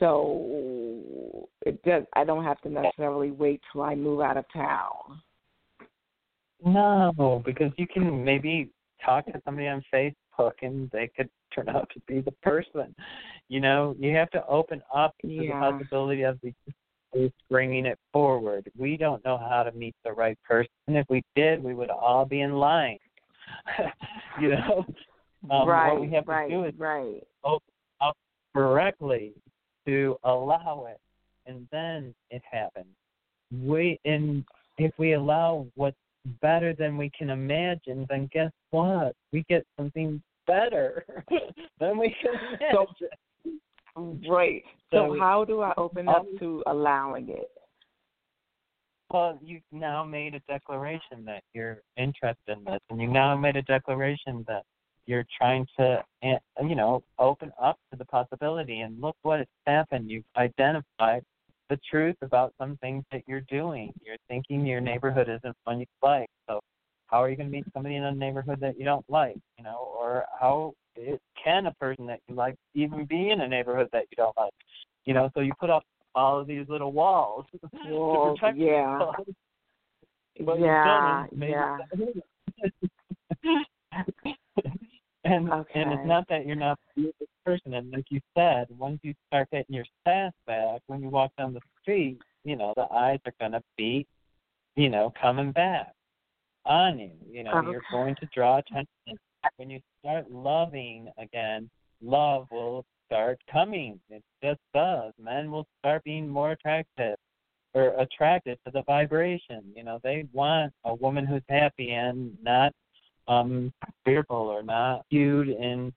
So it does. I don't have to necessarily wait till I move out of town. No, because you can maybe talk to somebody on Facebook and they could turn out to be the person. You know, you have to open up to Yeah. the possibility of the bringing it forward. We don't know how to meet the right person. If we did, we would all be in line. you know, um, right. what we have right. to do is right. open up correctly to allow it, and then it happens. We and if we allow what's better than we can imagine, then guess what? We get something better than we can So- imagine. Right. So, So- how do I open up Um, to allowing it? Well, you've now made a declaration that you're interested in this, and you now made a declaration that you're trying to, eh, you know, open up to the possibility. And look what has happened. You've identified the truth about some things that you're doing. You're thinking your neighborhood isn't one you like. So, how are you going to meet somebody in a neighborhood that you don't like? You know, or how it, can a person that you like even be in a neighborhood that you don't like? You know, so you put up all of these little walls Walls, to protect yeah. yourself. You've yeah, done is made yeah. And Okay. and it's not that you're not a good person. And like you said, once you start getting your sass back, when you walk down the street, you know the eyes are gonna be, you know, coming back on you. You know, you're going to draw attention. When you start loving again, love will start coming. It just does. Men will start being more attractive or attracted to the vibration. You know, they want a woman who's happy and not um fearful or not skewed and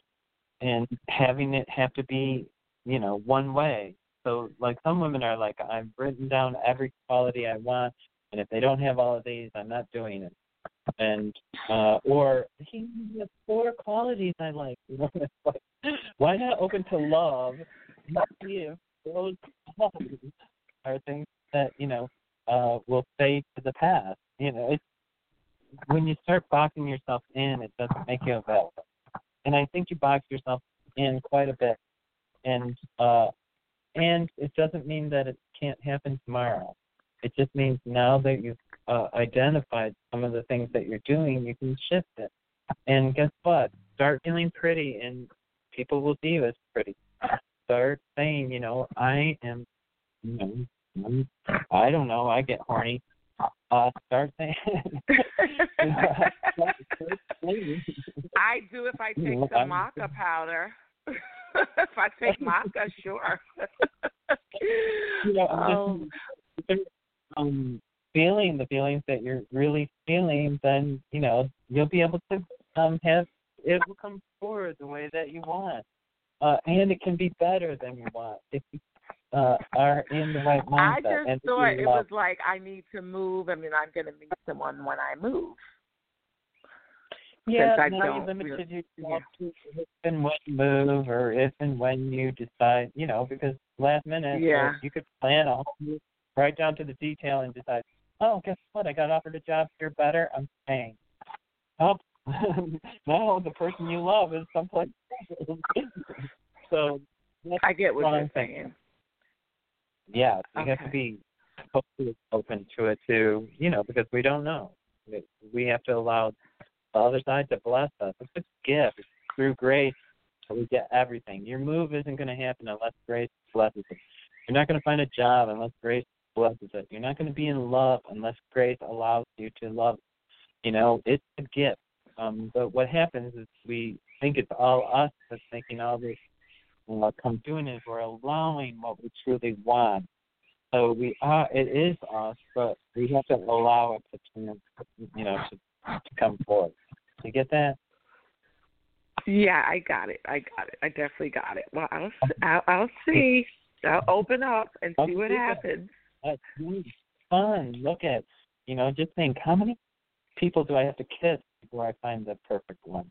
and having it have to be, you know, one way. So like some women are like, I've written down every quality I want and if they don't have all of these I'm not doing it. And uh or he has four qualities I like. Why not open to love see if those qualities are things that, you know, uh will fade to the past. You know, it's when you start boxing yourself in, it doesn't make you available. And I think you box yourself in quite a bit. And uh and it doesn't mean that it can't happen tomorrow. It just means now that you've uh, identified some of the things that you're doing, you can shift it. And guess what? Start feeling pretty, and people will see you as pretty. Start saying, you know, I am, you know, I don't know, I get horny. Uh, start saying. I do if I take some maca powder. if I take maca, sure. you know, um, just um, feeling the feelings that you're really feeling, then you know you'll be able to um have it will come forward the way that you want, uh, and it can be better than you want if you uh, are in the right mindset. I just thought it was like I need to move. I mean, I'm going to meet someone when I move. Yeah, since I now you limited really- yourself to if and when you move, or if and when you decide, you know, because last minute, Yeah. you could plan all right down to the detail and decide, oh, guess what? I got offered a job here better. I'm staying. Oh, no, the person you love is someplace. so I get what you're saying. Yeah, you have to be totally open to it too, you know, because we don't know. We- We have to allow the other side to bless us. It's a gift. It's through grace that we get everything. Your move isn't going to happen unless grace blesses it. You're not going to find a job unless grace blesses it. You're not going to be in love unless grace allows you to love. You know, it's a gift. Um, but what happens is we think it's all us that's making all this uh, come doing is we're allowing what we truly want. So we are. It is us, but we have to allow it to, you know, to, to come forth. You get that? Yeah, I got it. I got it. I definitely got it. Well, I'll I'll, I'll see. I'll open up and see what Okay. happens. That's really fun. Look at, you know, just think how many people do I have to kiss before I find the perfect one?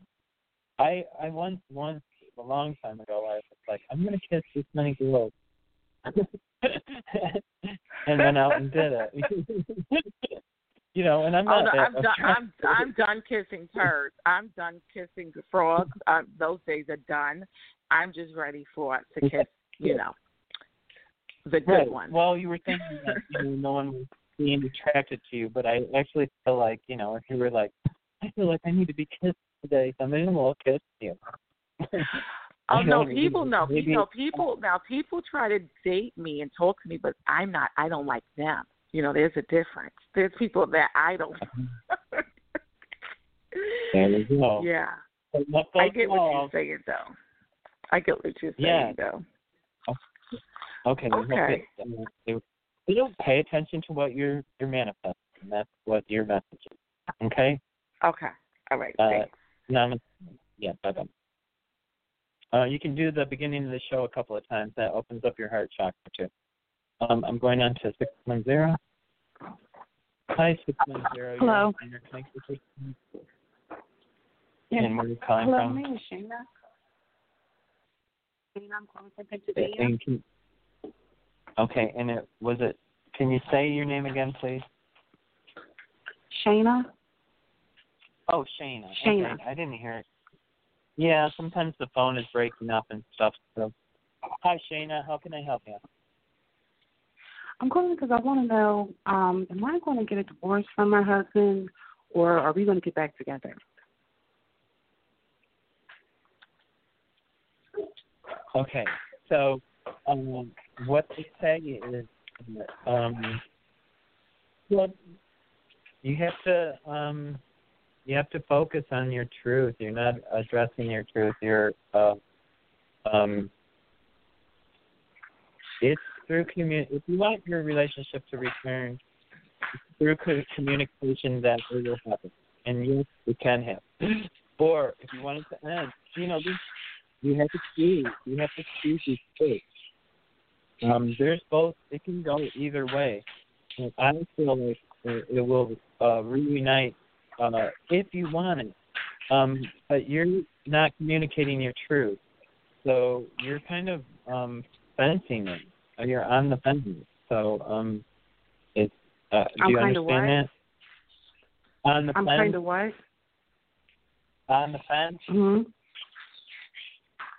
I I once once a long time ago I was like I'm gonna kiss this many girls, and went out and did it. you know, and I'm Oh not no, I'm done. I'm I'm done kissing turds. I'm done kissing frogs. Um, those days are done. I'm just ready for to kiss. You know, the good right. one. Well, you were thinking that you know, no one was being attracted to you, but I actually feel like you know if you were like, I feel like I need to be kissed today, somebody will kiss you. Oh no, people know. You know, people now. People try to date me and talk to me, but I'm not. I don't like them. You know, there's a difference. There's people that I don't. There you go. yeah, I get what you're saying though. I get what you're saying Yeah. though. Okay. Okay. You don't pay attention to what you're you're manifesting. That's what your message is. Okay. Okay. All right. Uh, thanks. Nam- yeah. Bye bye. Uh, you can do the beginning of the show a couple of times. That opens up your heart chakra too. Um, I'm going on to six one zero. Hi, six one zero. Hello. You're connected with us. Yes. And where are you calling Hello, from? my name is Shayna. And I'm calling from Pennsylvania. And can- okay, and it was it. Can you say your name again, please? Shayna? Oh, Shayna. Shayna. Okay, I didn't hear it. Yeah, sometimes the phone is breaking up and stuff. So, hi, Shayna. How can I help you? I'm calling because I want to know, um, am I going to get a divorce from my husband or are we going to get back together? Okay, so um, what they say is, um, well, you have to um, you have to focus on your truth. You're not addressing your truth. You're uh, um, it's through commun. If you want your relationship to return, through communication that it will happen, and yes, it can happen. Or if you want it to end, you know, this you have to choose. You have to choose these things. Um, there's both. It can go either way. And I feel like it, it will uh, reunite uh, if you want it. Um, but you're not communicating your truth, so you're kind of um, fencing it. Uh, You're on the fence. So um, it's. Uh, do I'm you understand that? On the I'm fence. kind of what? On the fence. Mm-hmm.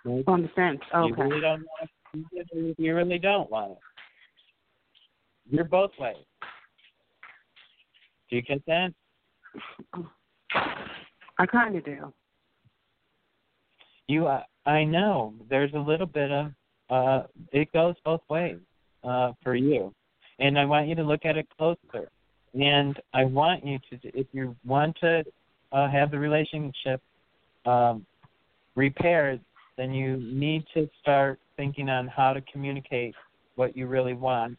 Right? On the fence. You Okay. really don't want it. You really don't want it. You're both ways. Do you get that? I kind of do. You, uh, I know. There's a little bit of. Uh, it goes both ways uh, for you, and I want you to look at it closer. And I want you to, if you want to uh, have the relationship um, repaired, then you need to start thinking on how to communicate what you really want,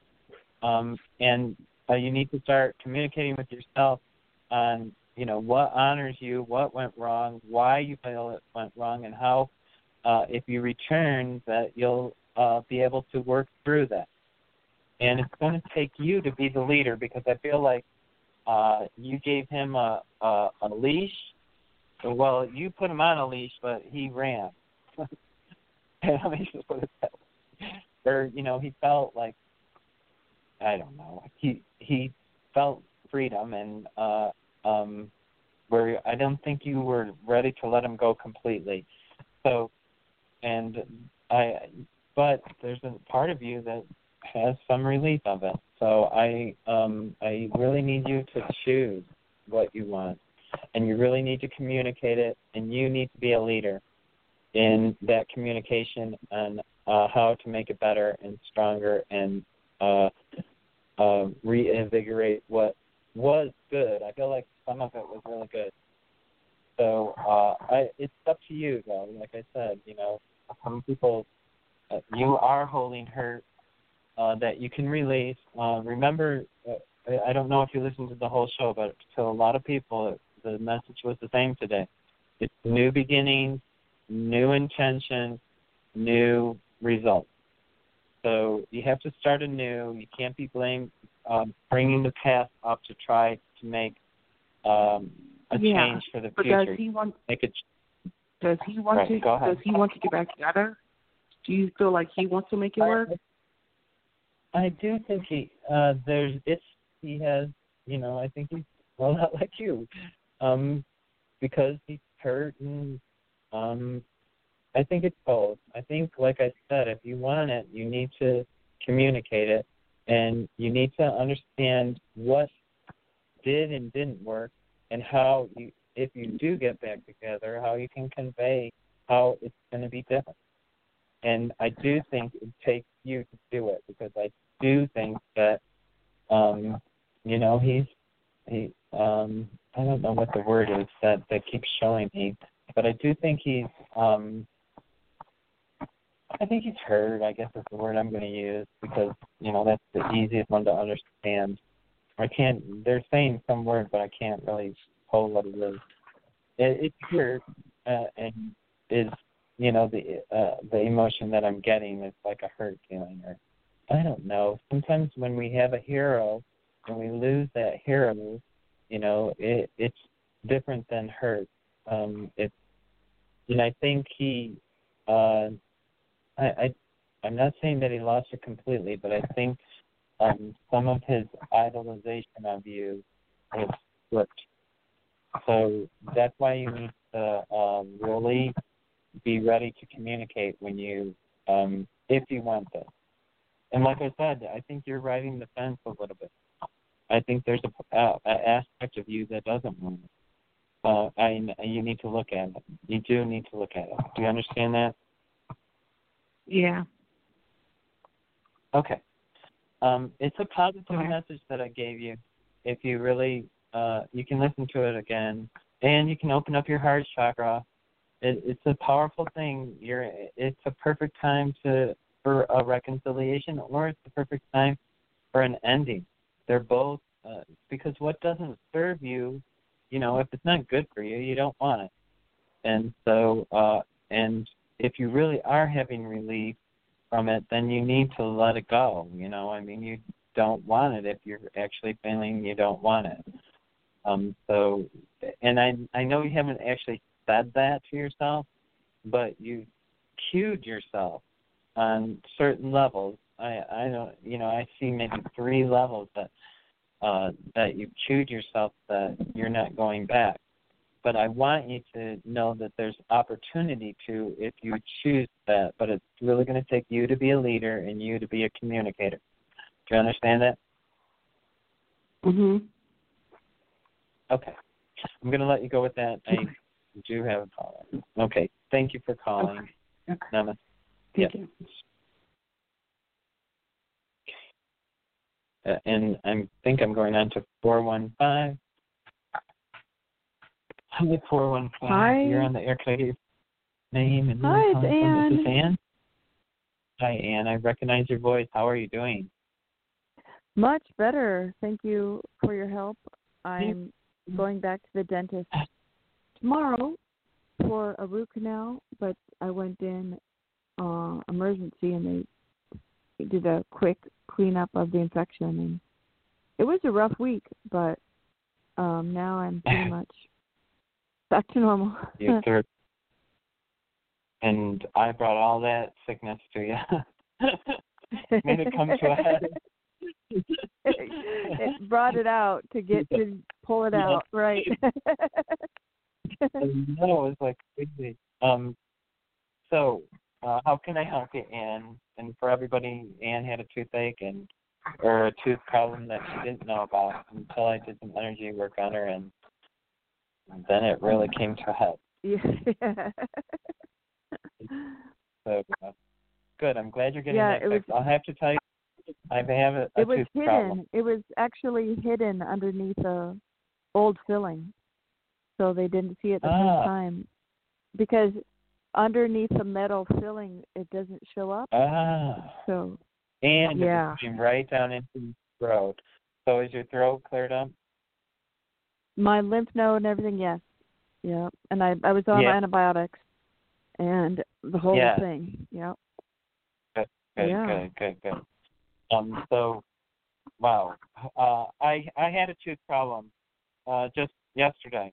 um, and uh, you need to start communicating with yourself on you know what honors you, what went wrong, why you feel it went wrong, and how uh, if you return that you'll uh, be able to work through that. And it's going to take you to be the leader because I feel like uh, you gave him a, a a leash. Well, you put him on a leash, but he ran. Let me just put it that way. Or you know, he felt like I don't know. He he felt freedom and uh um where I don't think you were ready to let him go completely. So and I but there's a part of you that has some relief of it. So I um I really need you to choose what you want. And you really need to communicate it and you need to be a leader in that communication and uh, how to make it better and stronger and uh, uh, reinvigorate what was good. I feel like some of it was really good. So uh, I, it's up to you, though. Like I said, you know, some people, uh, you are holding hurt uh, that you can release. Uh, remember, uh, I don't know if you listened to the whole show, but to a lot of people, the message was the same today. It's new beginnings, new intention, new results. So you have to start anew. You can't be blamed um, bringing the past up to try to make um, a yeah, change for the but future. does he want? Make a Does he want Right, to? go ahead. Does he want to get back together? Do you feel like he wants to make it work? I do think he uh there's it's he has you know, I think he's well not like you. Um because he's hurt and um I think it's both. I think like I said, if you want it you need to communicate it and you need to understand what did and didn't work and how you if you do get back together, how you can convey how it's gonna be different. And I do think it takes you to do it because I do think that um you know he's he um I don't know what the word is that that keeps showing me, but I do think he's um I think he's hurt, I guess is the word I'm gonna use because, you know, that's the easiest one to understand. I can't they're saying some word but I can't really pull what it is. It it's hurt uh, and is you know, the uh the emotion that I'm getting is like a hurt feeling or I don't know. Sometimes when we have a hero and we lose that hero, you know, it it's different than hurt. Um it's and I think he uh I, I I'm not saying that he lost it completely, but I think um some of his idolization of you has slipped. So that's why you need to um really be ready to communicate when you um if you want this. And like I said, I think you're riding the fence a little bit. I think there's a, a, a aspect of you that doesn't want it. Uh, I you need to look at it. You do need to look at it. Do you understand that? Yeah. Okay. Um, it's a positive Okay. message that I gave you. If you really, uh, you can listen to it again, and you can open up your heart chakra. It, it's a powerful thing. You're, it's a perfect time to for a reconciliation, or it's the perfect time for an ending. They're both uh, because what doesn't serve you, you know, if it's not good for you, you don't want it. And so, uh, and if you really are having relief from it, then you need to let it go. You know, I mean, you don't want it if you're actually feeling you don't want it. Um, so, and I I know you haven't actually said that to yourself, but you cued yourself on certain levels. I I don't you know I see maybe three levels that uh, that you cued yourself that you're not going back. But I want you to know that there's opportunity to if you choose that. But it's really going to take you to be a leader and you to be a communicator. Do you understand that? Mhm. Okay. I'm going to let you go with that. I do have a caller. Okay. Thank you for calling. Okay. okay. Namaste. Thank you. Uh, and I think I'm going on to 415. Hi, 415. Hi. You're on the air. Can I get your name and Hi, it's from? This is Ann. Ann. Hi, Ann. I recognize your voice. How are you doing? Much better. Thank you for your help. I'm going back to the dentist tomorrow for a root canal, but I went in uh emergency and they did a quick cleanup of the infection and it was a rough week, but um now I'm pretty much back to normal. You third. And I brought all that sickness to you. Made it come to a head. it brought it out to get to pull it out, right? And no, it was like crazy. Um, so uh, how can I help you, Anne? And for everybody, Anne had a toothache and or a tooth problem that she didn't know about until I did some energy work on her, and then it really came to a head. yeah. So uh, good. I'm glad you're getting Yeah, that it was- fixed. I'll have to tell you, I have a, a it was hidden. problem. It was actually hidden underneath a old filling, so they didn't see it the Ah. first time. Because underneath the metal filling, it doesn't show up. Ah. So And Yeah. it's came right down into your throat. So is your throat cleared up? My lymph node and everything, yes, yeah. And I I was on Yeah. antibiotics, and the whole Yeah. thing, yeah. Good, good, Yeah. good, good, good. Um, so, wow, uh, I I had a tooth problem, uh, just yesterday.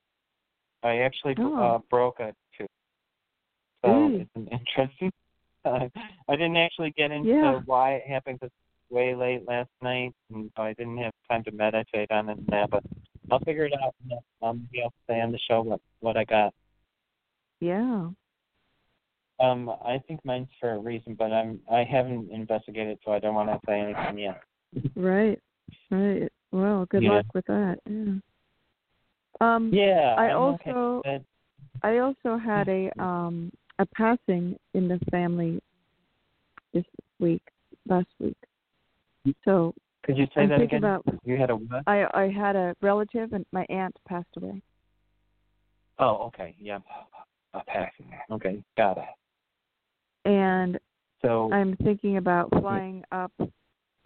I actually Oh. uh, broke a tooth. So Mm. it's an interesting. Uh, I didn't actually get into Yeah. why it happened it's way late last night, and I didn't have time to meditate on it now. But I'll figure it out. and, Um, maybe I'll say on the show what what I got. Yeah. Um, I think mine's for a reason, but I'm I haven't investigated, so I don't want to say anything yet. Right. Right. Well, good Yeah. luck with that. Yeah. Um Yeah, I I'm also it. I also had a um a passing in the family this week, last week. So Could you say I'm that again? about You had a what? I I had a relative and my aunt passed away. Oh, okay. Yeah. A passing. Okay, got it. And So I'm thinking about flying up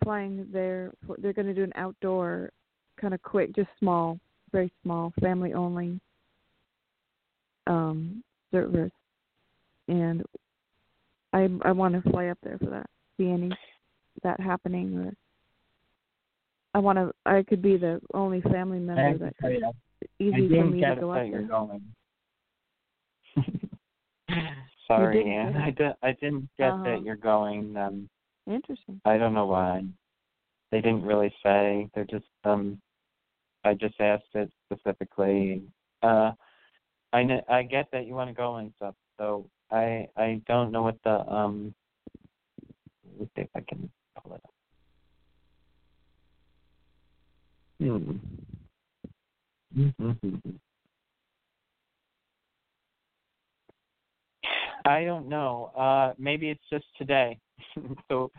flying there for, they're going to do an outdoor kind of quick, just small, very small, family only um service. And I I want to fly up there for that. See any that happening or I want to I could be the only family I member have to that tell could you, easy I for didn't me get to go that up you're there. going. Sorry, didn't Ann. I it? did. I didn't get Uh-huh. that you're going. Um, Interesting. I don't know why. They didn't really say. They're just um. I just asked it specifically. Uh, I kn- I get that you want to go and stuff. So I I don't know what the um. Let's see if I can pull it up. Hmm. Mm-hmm. I don't know. Uh, maybe it's just today. so,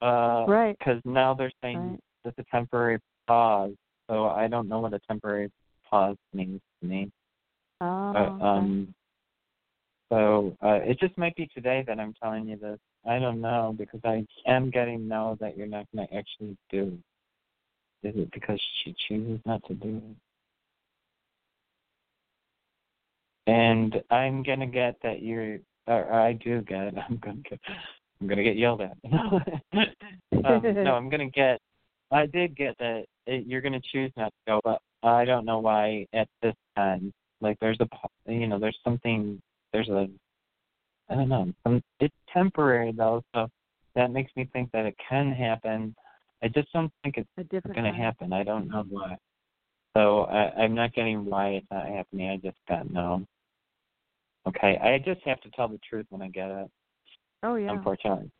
uh, Right. Because now they're saying Right. it's a temporary pause. So I don't know what a temporary pause means to me. Oh, But, um, so uh, it just might be today that I'm telling you this. I don't know because I am getting no that you're not going to actually do. Is it because she chooses not to do it? And I'm gonna get that you're, or I do get it. I'm gonna get, I'm gonna get yelled at. um, no, I'm gonna get. I did get that it, you're gonna choose not to go, but I don't know why at this time. Like there's a, you know, there's something. There's a, I don't know. Some, it's temporary though, so that makes me think that it can happen. I just don't think it's going to happen. I don't know why. So I, I'm not getting why it's not happening. I just got no. Okay, I just have to tell the truth when I get it. Oh yeah. Unfortunately,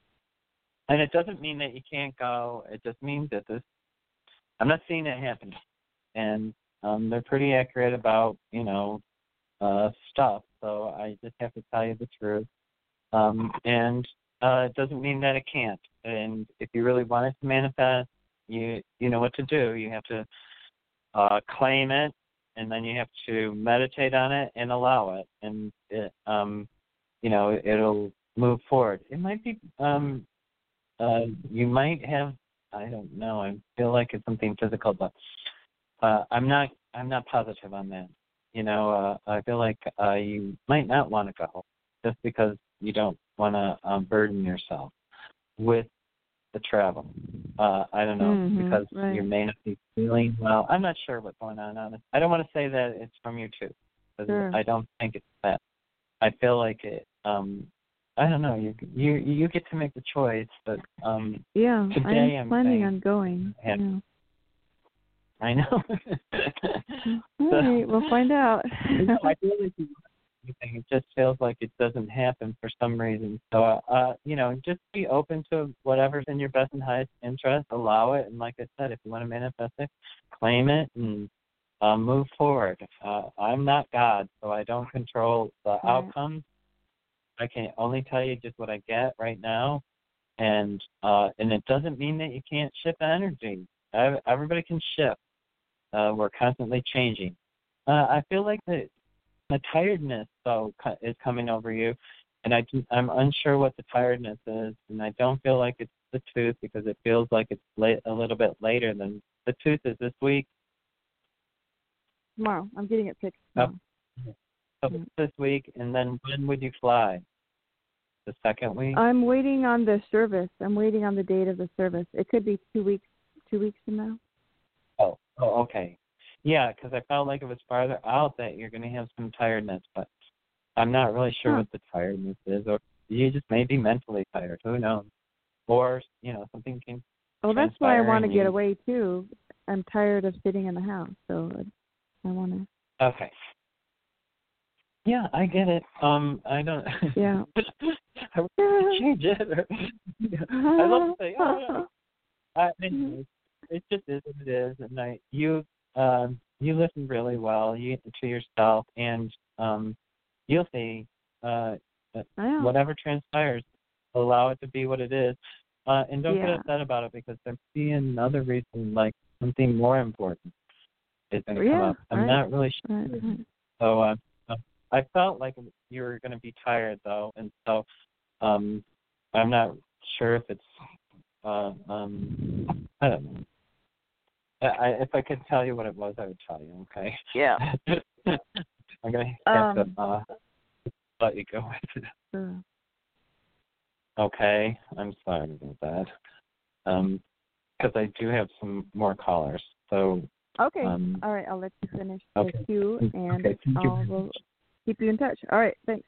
and it doesn't mean that you can't go. It just means that this. I'm not seeing it happen, and um, they're pretty accurate about you know uh, stuff. So I just have to tell you the truth. Um, and uh, it doesn't mean that it can't. And if you really want it to manifest, you you know what to do. You have to uh, claim it, and then you have to meditate on it and allow it, and it, um, you know it'll move forward. It might be um, uh, you might have I don't know. I feel like it's something physical, but uh, I'm not I'm not positive on that. You know, uh, I feel like uh, you might not want to go just because you don't want to um, burden yourself with the travel. Uh, I don't know Mhm, because right. you may not be feeling well. I'm not sure what's going on. Honest, I don't want to say that it's from you too, because Sure. I don't think it's that. I feel like it. Um, I don't know. You you you get to make the choice, but um, Yeah, today I'm I'm planning saying- on going. Yeah. Yeah. I know. All right, we'll find out. no, I feel like you anything. It just feels like it doesn't happen for some reason. So, uh, you know, just be open to whatever's in your best and highest interest. Allow it, and like I said, if you want to manifest it, claim it and uh, move forward. Uh, I'm not God, so I don't control the Right. outcomes. I can only tell you just what I get right now, and uh, and it doesn't mean that you can't shift energy. Ev- Everybody can shift. Uh, we're constantly changing. Uh, I feel like the the tiredness though is coming over you, and I do, I'm unsure what the tiredness is, and I don't feel like it's the tooth because it feels like it's late a little bit later than the tooth is this week. Tomorrow, I'm getting it fixed. Oh. So it's this week, and then when would you fly? The second week. I'm waiting on the service. I'm waiting on the date of the service. It could be two weeks. Two weeks from now. Oh, oh, okay. Yeah, 'cause I felt like if it's farther out that you're going to have some tiredness, but I'm not really sure Huh. what the tiredness is, or you just may be mentally tired. Who knows? Or you know, something can. Well, that's why I want to get you- away too. I'm tired of sitting in the house, so I want to. Okay. Yeah, I get it. Um, I don't. Yeah. I would change it. Or, I love to say, oh, no. I, anyways, it just is what it is, and I you um you listen really well you to yourself, and um you'll see uh that whatever transpires, allow it to be what it is, uh and don't Yeah. get upset about it because there may be another reason, like something more important is going to come up. I'm right. not really sure. Right. So uh, uh, I felt like you were going to be tired though, and so um, I'm not sure if it's uh, um, I don't know. I, I, if I could tell you what it was, I would tell you. Okay. Yeah. I'm gonna have Um, to uh, let you go with it. Sure. Okay. I'm sorry about that. Um, because I do have some more callers. So Okay. Um, All right. I'll let you finish okay. the queue, and okay, I'll very will keep you in touch. All right. Thanks.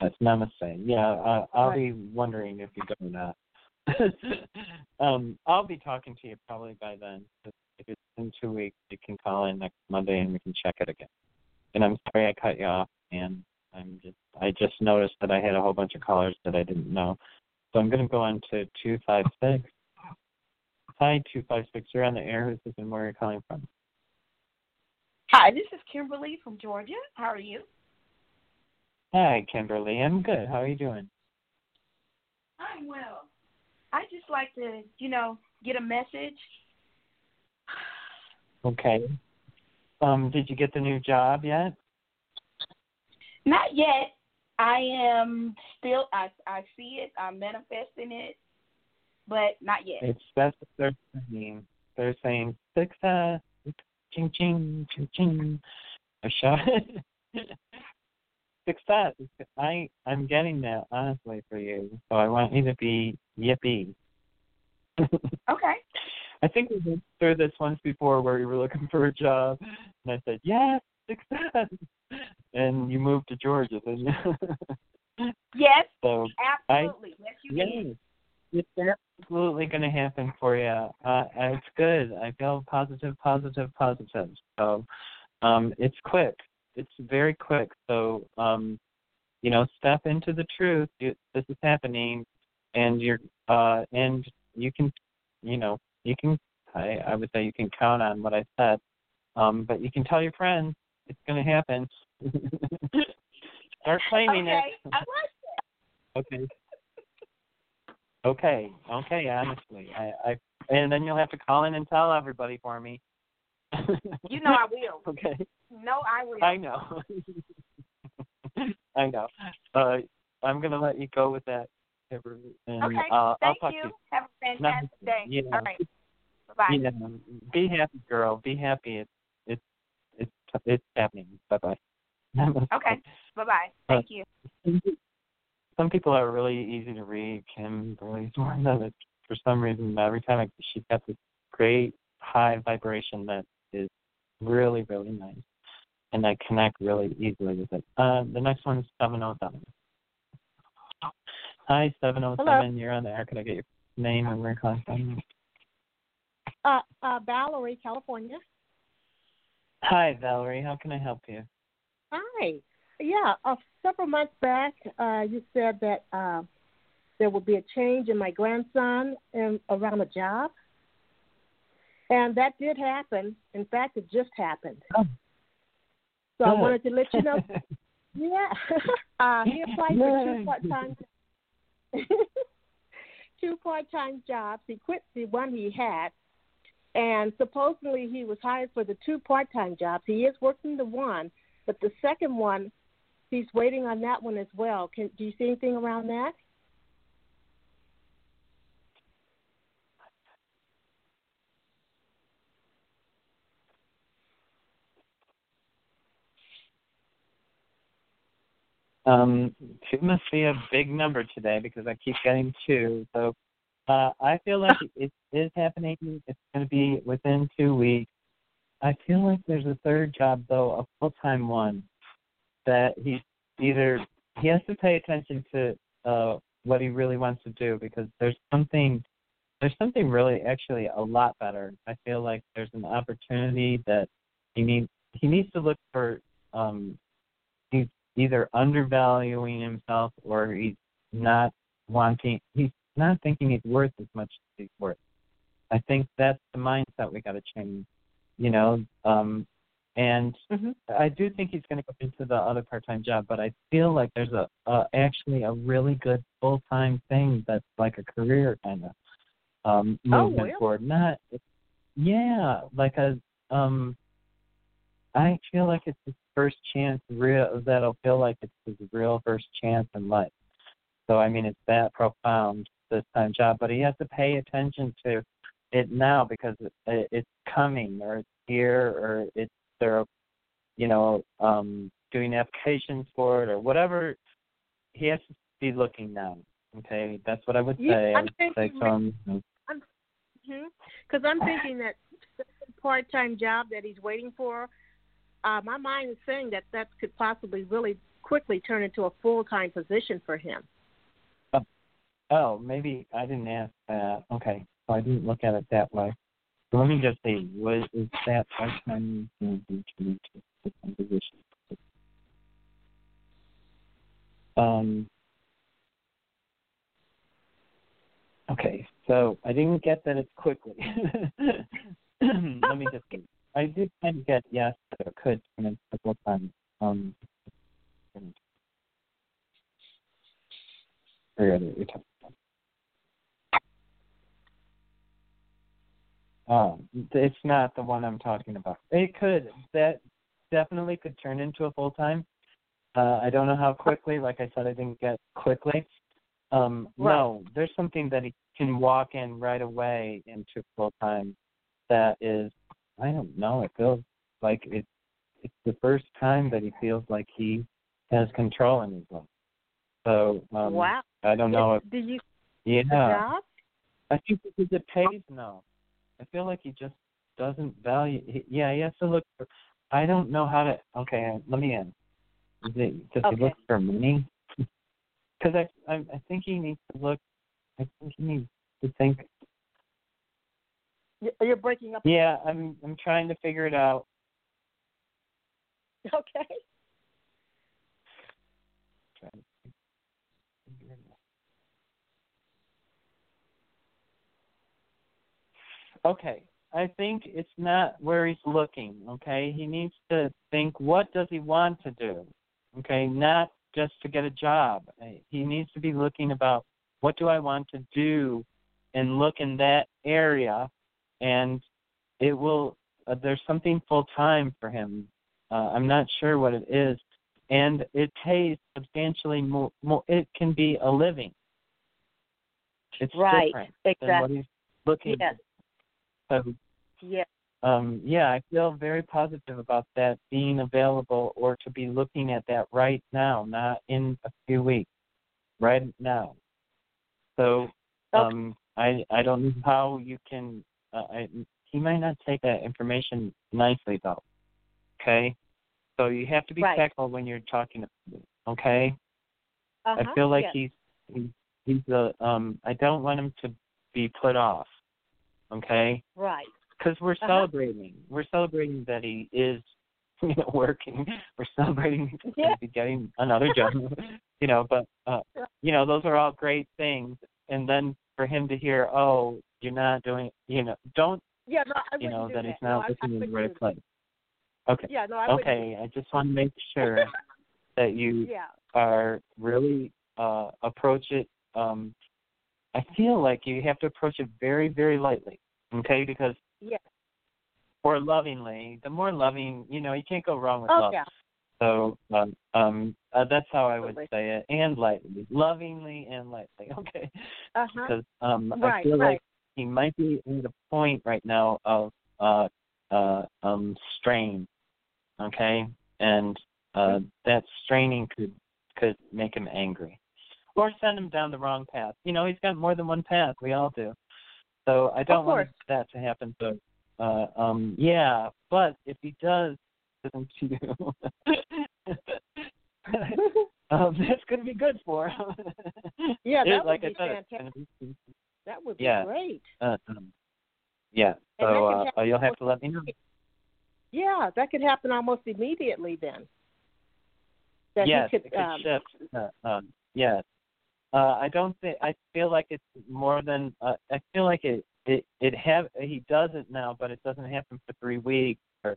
That's namaste. Yeah, uh, I'll Right. be wondering if you go or not. um, I'll be talking to you probably by then. If it's in two weeks, you can call in next Monday and we can check it again. And I'm sorry I cut you off, and I'm just I just noticed that I had a whole bunch of callers that I didn't know. So I'm going to go on to two five six. Hi, two five six. You're on the air. Who's this and where are you calling from? Hi, this is Kimberly from Georgia. How are you? Hi, Kimberly. I'm good. How are you doing? I'm well. I just like to, you know, get a message. Okay. Um, did you get the new job yet? Not yet. I am still. I I see it. I'm manifesting it, but not yet. It's that's what they're saying. They're saying success, ching ching ching ching. A shot. success. I I'm getting that honestly for you. So I want you to be yippee. Okay. I think we went through this once before where you were looking for a job, and I said yes, success, and you moved to Georgia, didn't you? Yes. so Absolutely. yes, you yes, did. it's absolutely going to happen for you. Uh, it's good. I feel positive, positive, positive. So um, it's quick. It's very quick. So um, you know, step into the truth. You, this is happening, and you're uh, and you can, you know, you can. I, I would say you can count on what I said, um, but you can tell your friends it's going to happen. Start claiming okay, it. I like Okay. Okay. Okay. Honestly, I, I, and then you'll have to call in and tell everybody for me. You know I will. okay. No, I will. I know. I know. Uh, I'm gonna let you go with that. Amber, And, okay. uh, I'll Thank talk you. to you. Have a fantastic day. Yeah. All right. Bye bye. Yeah. Be happy, girl. Be happy. It's it's it's it's happening. Bye bye. Okay. Bye bye. Thank you. Some people are really easy to read. Kimberly's one of it. For some reason, every time I, she's got this great high vibration that is really, really nice, and I connect really easily with it. Uh, the next one is seven oh seven. Hi, seven oh seven. You're on the air. Can I get your name and where you're calling from? Uh, uh, Valerie, California. Hi, Valerie. How can I help you? Hi. Yeah, uh, several months back, uh, you said that uh, there would be a change in my grandson in, around a job. And that did happen. In fact, it just happened. Oh. So I wanted to let you know. yeah. uh, he applied for two part time two part time jobs. He quit the one he had and supposedly he was hired for the two part time jobs. He is working the one, but the second one he's waiting on that one as well. Can do you see anything around that? Um, two must be a big number today because I keep getting two. So uh, I feel like it is happening. It's going to be within two weeks. I feel like there's a third job though, a full time one, that he's either he has to pay attention to uh, what he really wants to do because there's something there's something really actually a lot better. I feel like there's an opportunity that he needs he needs to look for um he's either undervaluing himself or he's not wanting he's not thinking he's worth as much as he's worth. I think that's the mindset we gotta change. You know, um and I do think he's going to go into the other part-time job, but I feel like there's a, a actually a really good full-time thing that's like a career kind of um Oh, movement really? forward. Not, yeah, like a um. I feel like it's first chance, real that'll feel like it's his real first chance in life. So I mean, it's that profound this time job, but he has to pay attention to it now because it, it, it's coming or it's here or it's they're, you know, um, doing applications for it or whatever. He has to be looking now. Okay, that's what I would Yeah, say. I'm I would say thinking to him. I'm mm-hmm, because I'm thinking that part time job that he's waiting for. Uh, my mind is saying that that could possibly really quickly turn into a full time position for him. Oh, maybe I didn't ask that. Okay, so I didn't look at it that way. So let me just see. Was is that part-time position? Um. Okay, so I didn't get that it's quickly. let me just. I did kind of get yes, could turn into a full time. Um. Forget it. You're talking Um, it's not the one I'm talking about. It could. That definitely could turn into a full time. Uh, I don't know how quickly. Like I said, I didn't get quickly. Um, No, there's something that he can walk in right away into full time. That is, I don't know. It feels like it. It's the first time that he feels like he has control in his life. So um, wow. I don't know if Do you yeah. I think because it pays no. I feel like he just doesn't value. He, yeah, he has to look for. I don't know how to. Okay, let me in. Is it, does he look for money? Because I, I, I think he needs to look. I think he needs to think. You- You're breaking up. Yeah, I'm, I'm trying to figure it out. Okay. Okay, I think it's not where he's looking. Okay, he needs to think what does he want to do. Okay, not just to get a job. He needs to be looking about what do I want to do, and look in that area, and it will. Uh, there's something full time for him. Uh, I'm not sure what it is, and it pays substantially more. more it can be a living. It's right. different exactly. than what he's looking. Yes. So Yes. um, yeah, I feel very positive about that being available or to be looking at that right now, not in a few weeks, right now. So um, I I don't know how you can. Uh, I, he might not take that information nicely though. Okay, so you have to be Right. careful when you're talking. to Okay, Uh-huh. I feel like yes. he's he's he's a um. I don't want him to be put off. Okay right. because we're Uh-huh. celebrating. We're celebrating that he is, you know, working. We're celebrating he's going Yeah. to be getting another job. you know, but uh, you know, those are all great things. And then for him to hear, oh, you're not doing, you know, don't, Yeah, no, I you know, do that that. he's no, not I, I looking in the right place. Okay. Yeah, no, I okay. I just want to make sure that you Yeah. are really uh approach it. Um, I feel like you have to approach it very, very lightly. Okay, because Yeah. or lovingly. The more loving, you know, you can't go wrong with Oh, love. yeah. So um, um, uh, that's how I would say it, and lightly, lovingly and lightly. Okay, Uh-huh. because um, I feel right. like he might be at a point right now of uh, uh, um, strain. Okay, and uh, that straining could could make him angry, or send him down the wrong path. You know, he's got more than one path. We all do. So I don't want that to happen. But uh, um, yeah, but if he does listen to you, um, that's going to be good for him. Yeah, that like would be I said, fantastic. be- That would be Yeah. great. uh, um, yeah. So uh, you'll have to let me know. Yeah, that could happen almost immediately then. That yes, he it could, could um, shift. Uh, um, yes. Uh, I don't think. I feel like it's more than. Uh, I feel like it. It. It have. He does it now, but it doesn't happen for three weeks. Or,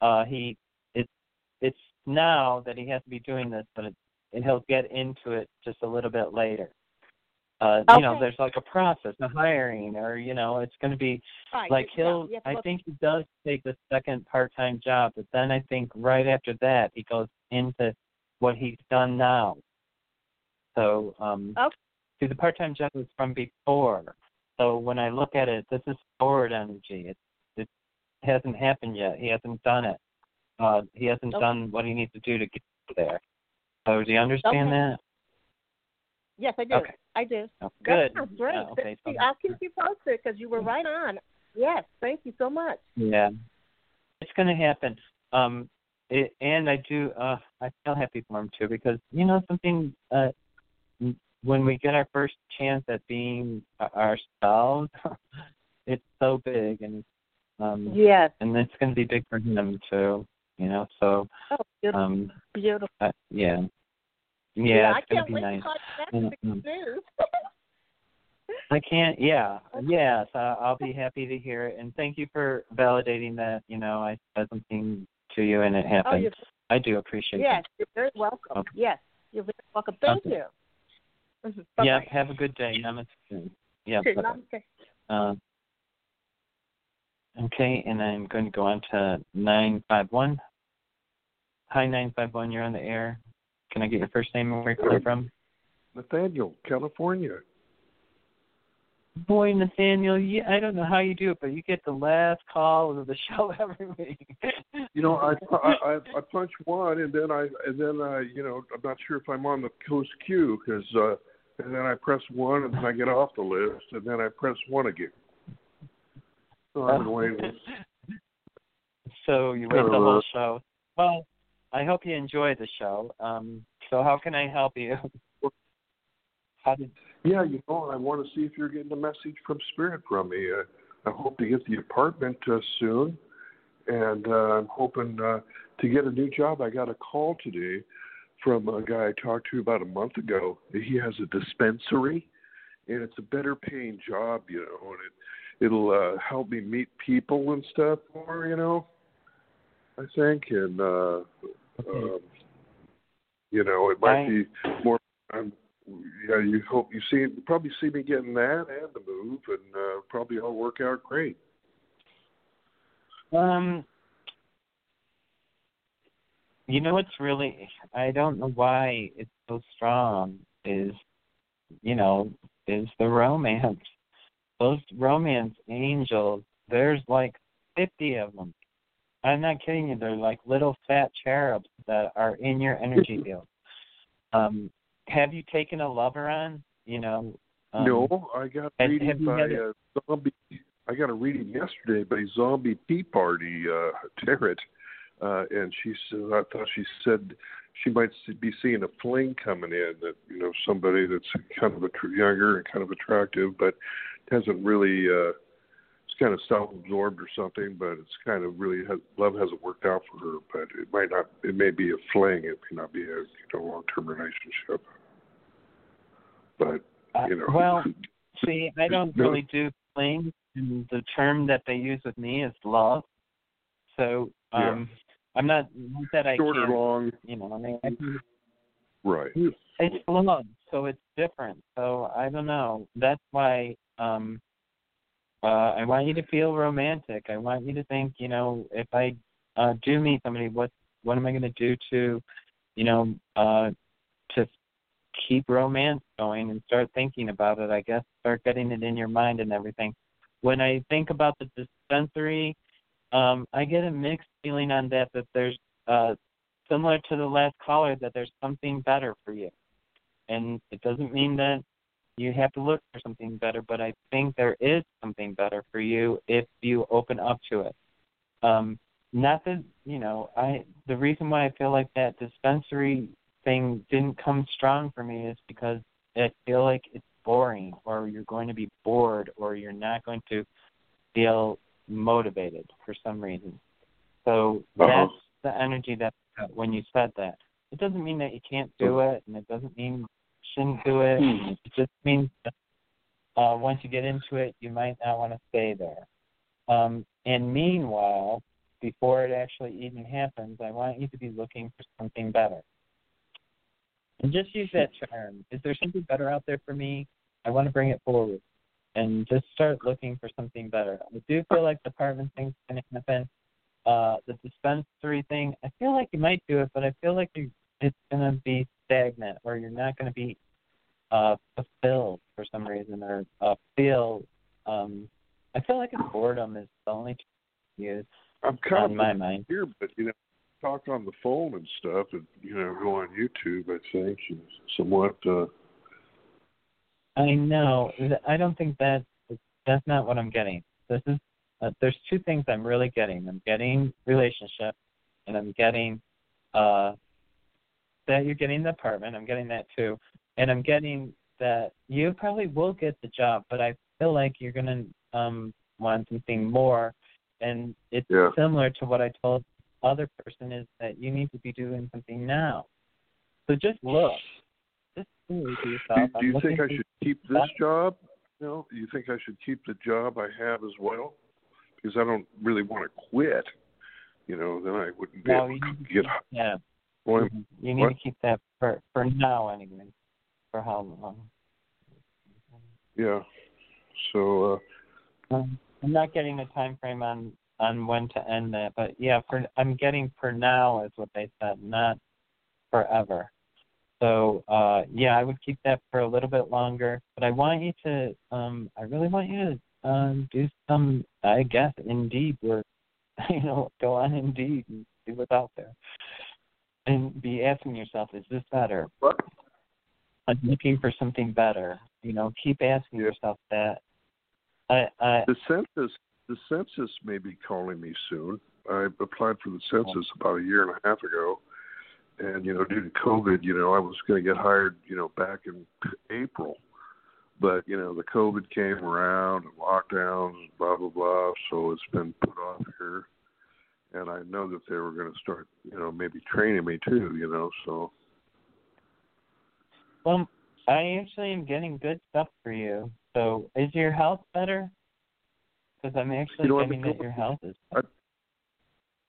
uh, he. It's. It's now that he has to be doing this, but it, and he'll get into it just a little bit later. Uh, You know, there's like a process, a hiring, or you know, it's going to be Right, like he'll. to I think he does take the second part-time job, but then I think right after that he goes into what he's done now. So, um, Okay. see, the part-time job was from before. So when I look at it, this is forward energy. It it hasn't happened yet. He hasn't done it. Uh, he hasn't Okay. done what he needs to do to get there. So do you understand Okay. that? Yes, I do. Okay. I do. Oh, good. sounds great. Yeah, okay, Thank you. so- I'll keep you posted because you were right on. Yes, thank you so much. Yeah, it's going to happen. Um, it, and I do. Uh, I feel happy for him too because you know something. Uh, when we get our first chance at being ourselves, it's so big, and um, Yes. and it's going to be big for him too. You know, so Oh, beautiful. um, beautiful. uh, yeah, yeah, I can't wait nice. to call you back with the mm. news. I can't. Yeah. Yes. I, I'll be happy to hear it, and thank you for validating that. You know, I said something to you, and it oh, happened. you're, I do appreciate it. yes, that. you're very welcome. Okay. Yes, you're very welcome. Thank Okay. you. Mhm. Yeah. Bye-bye. Have a good day. Namaste. Yeah. Namaste. Uh, okay, and I'm going to go on to nine five one. Hi, nine five one. You're on the air. Can I get your first name and where you're calling from? Nathaniel, California. Boy, Nathaniel, you, I don't know how you do it, but you get the last call of the show every week. You know, I I I, I punch one, and then I and then I you know I'm not sure if I'm on the coast queue because uh, and then I press one, and then I get off the list, and then I press one again. So I've been waiting. so you wait the Uh, whole show. Well, I hope you enjoy the show. Um, so how can I help you? How did? Yeah, you know, I want to see if you're getting a message from Spirit from me. Uh, I hope to get the apartment uh, soon, and uh, I'm hoping uh, to get a new job. I got a call today from a guy I talked to about a month ago. He has a dispensary, and it's a better paying job, you know, and it it'll uh, help me meet people and stuff more. You know, I think, and uh, um, you know, it might I- be more. Um, yeah, you hope you see probably see me getting that and the move, and uh, probably all work out great. Um, you know what's really I don't know why it's so strong is you know is the romance. Those romance angels. There's like fifty of them. I'm not kidding you. They're like little fat cherubs that are in your energy field. Um, have you taken a lover on? You know. Um, no, I got reading by had a- uh, zombie. I got a reading yesterday by Zombie Tea Party uh, Tarot, uh, and she said I thought she said she might be seeing a fling coming in that you know somebody that's kind of a tr- younger and kind of attractive, but hasn't really. uh it's kind of self-absorbed or something, but it's kind of really has, love hasn't worked out for her. But it might not. It may be a fling. It may not be a you know long-term relationship. But you know, Uh, well, see, I don't No. really do flings, and the term that they use with me is love. So, um, I'm not not that I short or long, you know, I mean, I can, right? it's love, so it's different. So I don't know. That's why um uh I want you to feel romantic. I want you to think, you know, if I uh do meet somebody, what what am I going to do to, you know, uh to keep romance going and start thinking about it, I guess, start getting it in your mind and everything. When I think about the dispensary, um, I get a mixed feeling on that that there's uh similar to the last caller that there's something better for you. And it doesn't mean that you have to look for something better, but I think there is something better for you if you open up to it. Um not that you know, I the reason why I feel like that dispensary thing didn't come strong for me is because I feel like it's boring or you're going to be bored or you're not going to feel motivated for some reason. So Uh-huh. that's the energy that when you said that. It doesn't mean that you can't do it and it doesn't mean do it. Hmm. It just means uh once you get into it you might not want to stay there. Um and meanwhile, before it actually even happens, I want you to be looking for something better. And just use that term. Is there something better out there for me? I want to bring it forward. And just start looking for something better. I do feel like the apartment thing's going to happen. Uh, the dispensary thing, I feel like you might do it, but I feel like you, it's going to be stagnant or you're not going to be uh, fulfilled for some reason or uh, feel. Um, I feel like a boredom is the only use I'm kind on of my mind. here, but you know, talk on the phone and stuff, and you know, go on YouTube. I think somewhat. uh I know. I don't think that that's not what I'm getting. This is uh, there's two things I'm really getting. I'm getting relationship, and I'm getting uh that you're getting the apartment. I'm getting that too, and I'm getting that you probably will get the job, but I feel like you're gonna um want something more, and it's Yeah. similar to what I told the other person is that you need to be doing something now. So just look. Just do to Do, yourself. do you think I should keep this job? You know, do you think I should keep the job I have as well? Because I don't really want to quit. You know, then I wouldn't be No, able to get. yeah. Well, Mhm. You need what? to keep that for for now anyway. For how long? Yeah. So. uh Um, I'm not getting a time frame on on when to end that, but yeah, for I'm getting for now is what they said, not forever. So uh yeah, I would keep that for a little bit longer, but I want you to um I really want you to um do some I guess Indeed work. you know, go on Indeed and see what's out there. And be asking yourself, is this better? What? I'm looking for something better. You know, keep asking yourself that. I I The census, the census may be calling me soon. I applied for the census oh. about a year and a half ago, and you know, due to COVID, you know, I was going to get hired, you know, back in April, but you know, the COVID came around and lockdowns, blah blah blah. So it's been put off here, and I know that they were going to start, you know, maybe training me too, you know. So Well, I actually am getting good stuff for you. So, is your health better? Because I'm actually You know, getting that your health is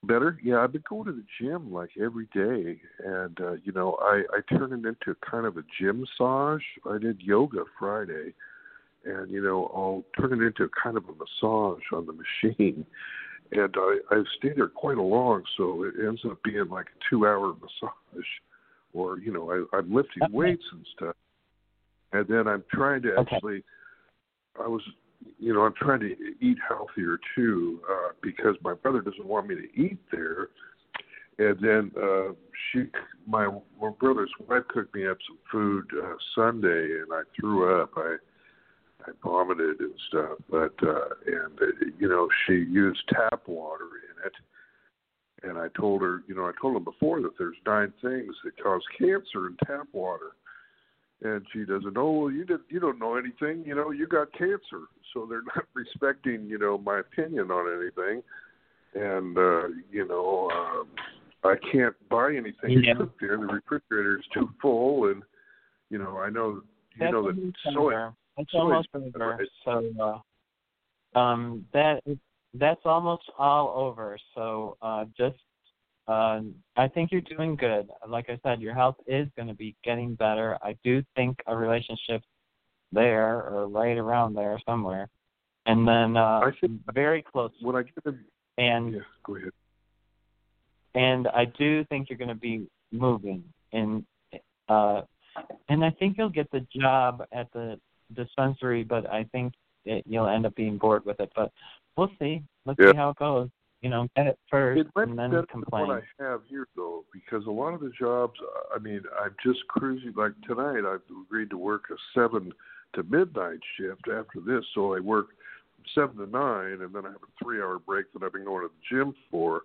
Better? Yeah, I've been going to the gym like every day, and uh, you know, I I turn it into kind of a gym massage. I did yoga Friday, and you know, I'll turn it into kind of a massage on the machine, and I I stay there quite a long, so it ends up being like a two-hour massage, or you know, I, I'm lifting weights and stuff, and then I'm trying to Okay. actually. I was you know, I'm trying to eat healthier too, uh, because my brother doesn't want me to eat there. And then uh she my my brother's wife cooked me up some food uh Sunday and I threw up. I I vomited and stuff, but uh and uh, you know, she used tap water in it. And I told her, you know, I told him before that there's nine things that cause cancer in tap water and she doesn't know well you did you don't know anything you know you got cancer so they're not respecting you know my opinion on anything and uh you know um i can't buy anything Yeah. to cook there the refrigerator is too full and you know i know you That's know that soy over. Soy's almost over. So uh, um, that that's almost all over. So uh, just uh, I think you're doing good. Like I said, your health is going to be getting better. I do think a relationship there or right around there somewhere, and then uh, I think very close. when i get them And yeah go ahead and I do think you're going to be moving and uh and I think you'll get the job at the dispensary but I think it, you'll end up being bored with it but we'll see let's Yeah. see how it goes you know get it first It and then complain what I have here, though, because a lot of the jobs, I mean, I'm just cruising. Like tonight, I've agreed to work a seven to midnight shift after this, so I work seven to nine, and then I have a three-hour break that I've been going to the gym for,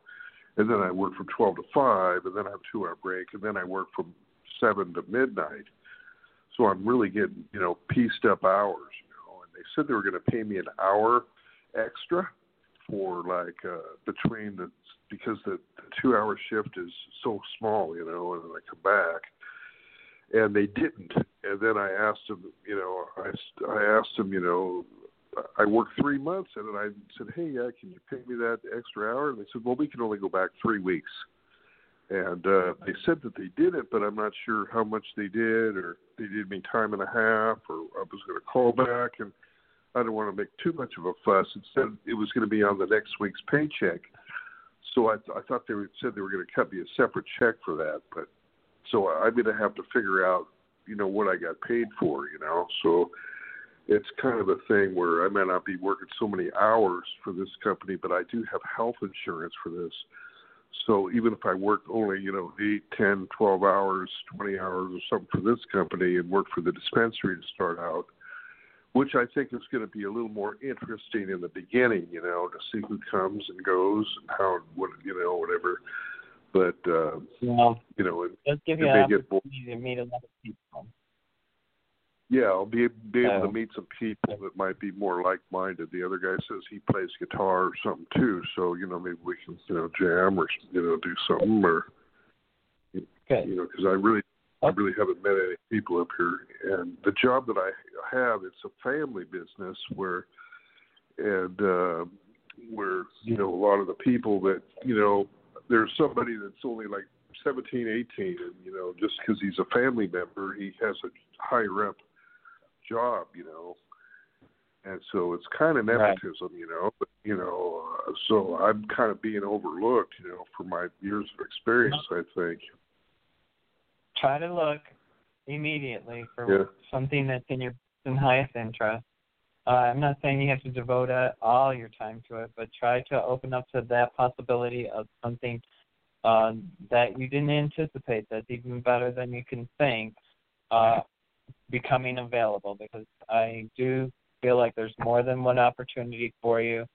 and then I work from twelve to five, and then I have a two-hour break, and then I work from seven to midnight. So I'm really getting, you know, pieced up hours, you know. And they said they were going to pay me an hour extra for like uh between the because the, the two hour shift is so small, you know, and then I come back. And they didn't. And then I asked them, you know, I, I asked them, you know, I worked three months, and then I said, hey, yeah, can you pay me that extra hour? And they said, well, we can only go back three weeks. And uh, they said that they did it, but I'm not sure how much they did, or they did me time and a half, or I was going to call back, and I don't want to make too much of a fuss. Instead, it was going to be on the next week's paycheck. So I, I thought they said they were going to cut me a separate check for that, but so I'm going to have to figure out, you know, what I got paid for, you know. So it's kind of a thing where I may not be working so many hours for this company, but I do have health insurance for this. So even if I work only, you know, eight, ten, twelve hours, 20 hours or something for this company and work for the dispensary to start out, which I think is going to be a little more interesting in the beginning, you know, to see who comes and goes and how, what, you know, whatever. But, uh, well you know, it, give it you may get opportunity to meet a lot of people Yeah, I'll be be able to meet some people that might be more like-minded. The other guy says he plays guitar or something too, so you know maybe we can you know jam or you know do something or Good. you know because I really I really haven't met any people up here. And the job that I have, it's a family business where and uh, where you know a lot of the people that you know there's somebody that's only like 17, 18, and you know just because he's a family member, he has a higher up job, you know. And so it's kind of Right. nepotism, you know. But, you know, uh, so I'm kind of being overlooked, you know, for my years of experience. I think. try to look immediately for Yeah. something that's in your in highest interest. Uh, I'm not saying you have to devote uh, all your time to it, but try to open up to that possibility of something uh, that you didn't anticipate that's even better than you can think uh, becoming available. Because I do feel like there's more than one opportunity for you,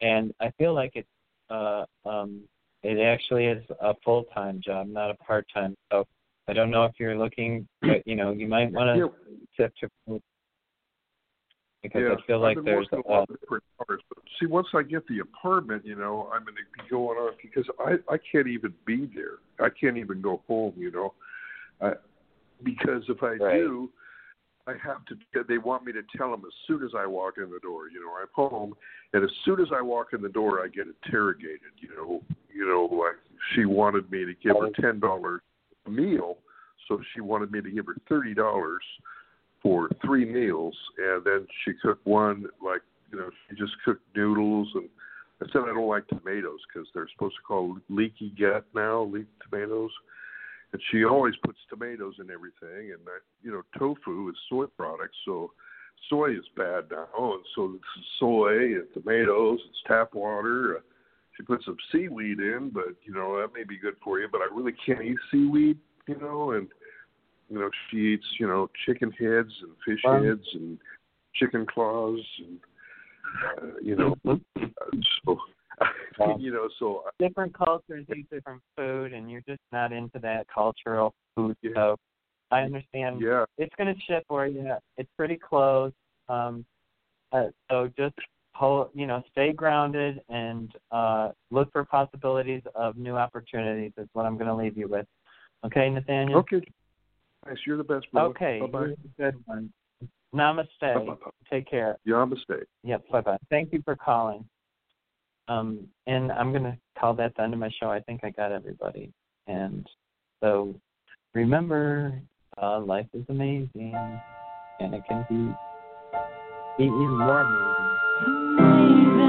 and I feel like it uh, um, it actually is a full time job, not a part time. So I don't know if you're looking, but you know, you might want Yeah. to sift your because yeah, I feel like there's a lot of different hours. But see, once I get the apartment, you know, I'm going to be going on because I I can't even be there. I can't even go home, you know, I, because if I Right. do, I have to. They want me to tell them as soon as I walk in the door. You know, I'm home, and as soon as I walk in the door, I get interrogated. You know, you know, like she wanted me to give her oh. ten dollars meal, so she wanted me to give her thirty dollars for three meals, and then she cooked one like you know she just cooked noodles and. I said I don't like tomatoes because they're supposed to call leaky gut now, leak tomatoes and she always puts tomatoes in everything. And that you know tofu is soy products so soy is bad now. And so it's soy and tomatoes it's tap water. Uh, she puts some seaweed in but you know that may be good for you. But i really can't eat seaweed you know. And you know she eats you know chicken heads and fish heads and chicken claws and uh, you know so you know so different cultures eat different food, and you're just not into that cultural food. So I understand. Yeah. It's going to ship for you. It's pretty close. Um, uh, so just hold, you know, stay grounded and uh, look for possibilities of new opportunities. Is what I'm going to leave you with. Okay, Nathaniel. okay thanks you're the best brother. Okay. bye bye you're a Good one. Namaste. Take care. Namaste. Yep. Bye bye. Thank you for calling. Um, and I'm gonna call that the end of my show. I think I got everybody. And so remember, uh, life is amazing, and it can be, be even more amazing.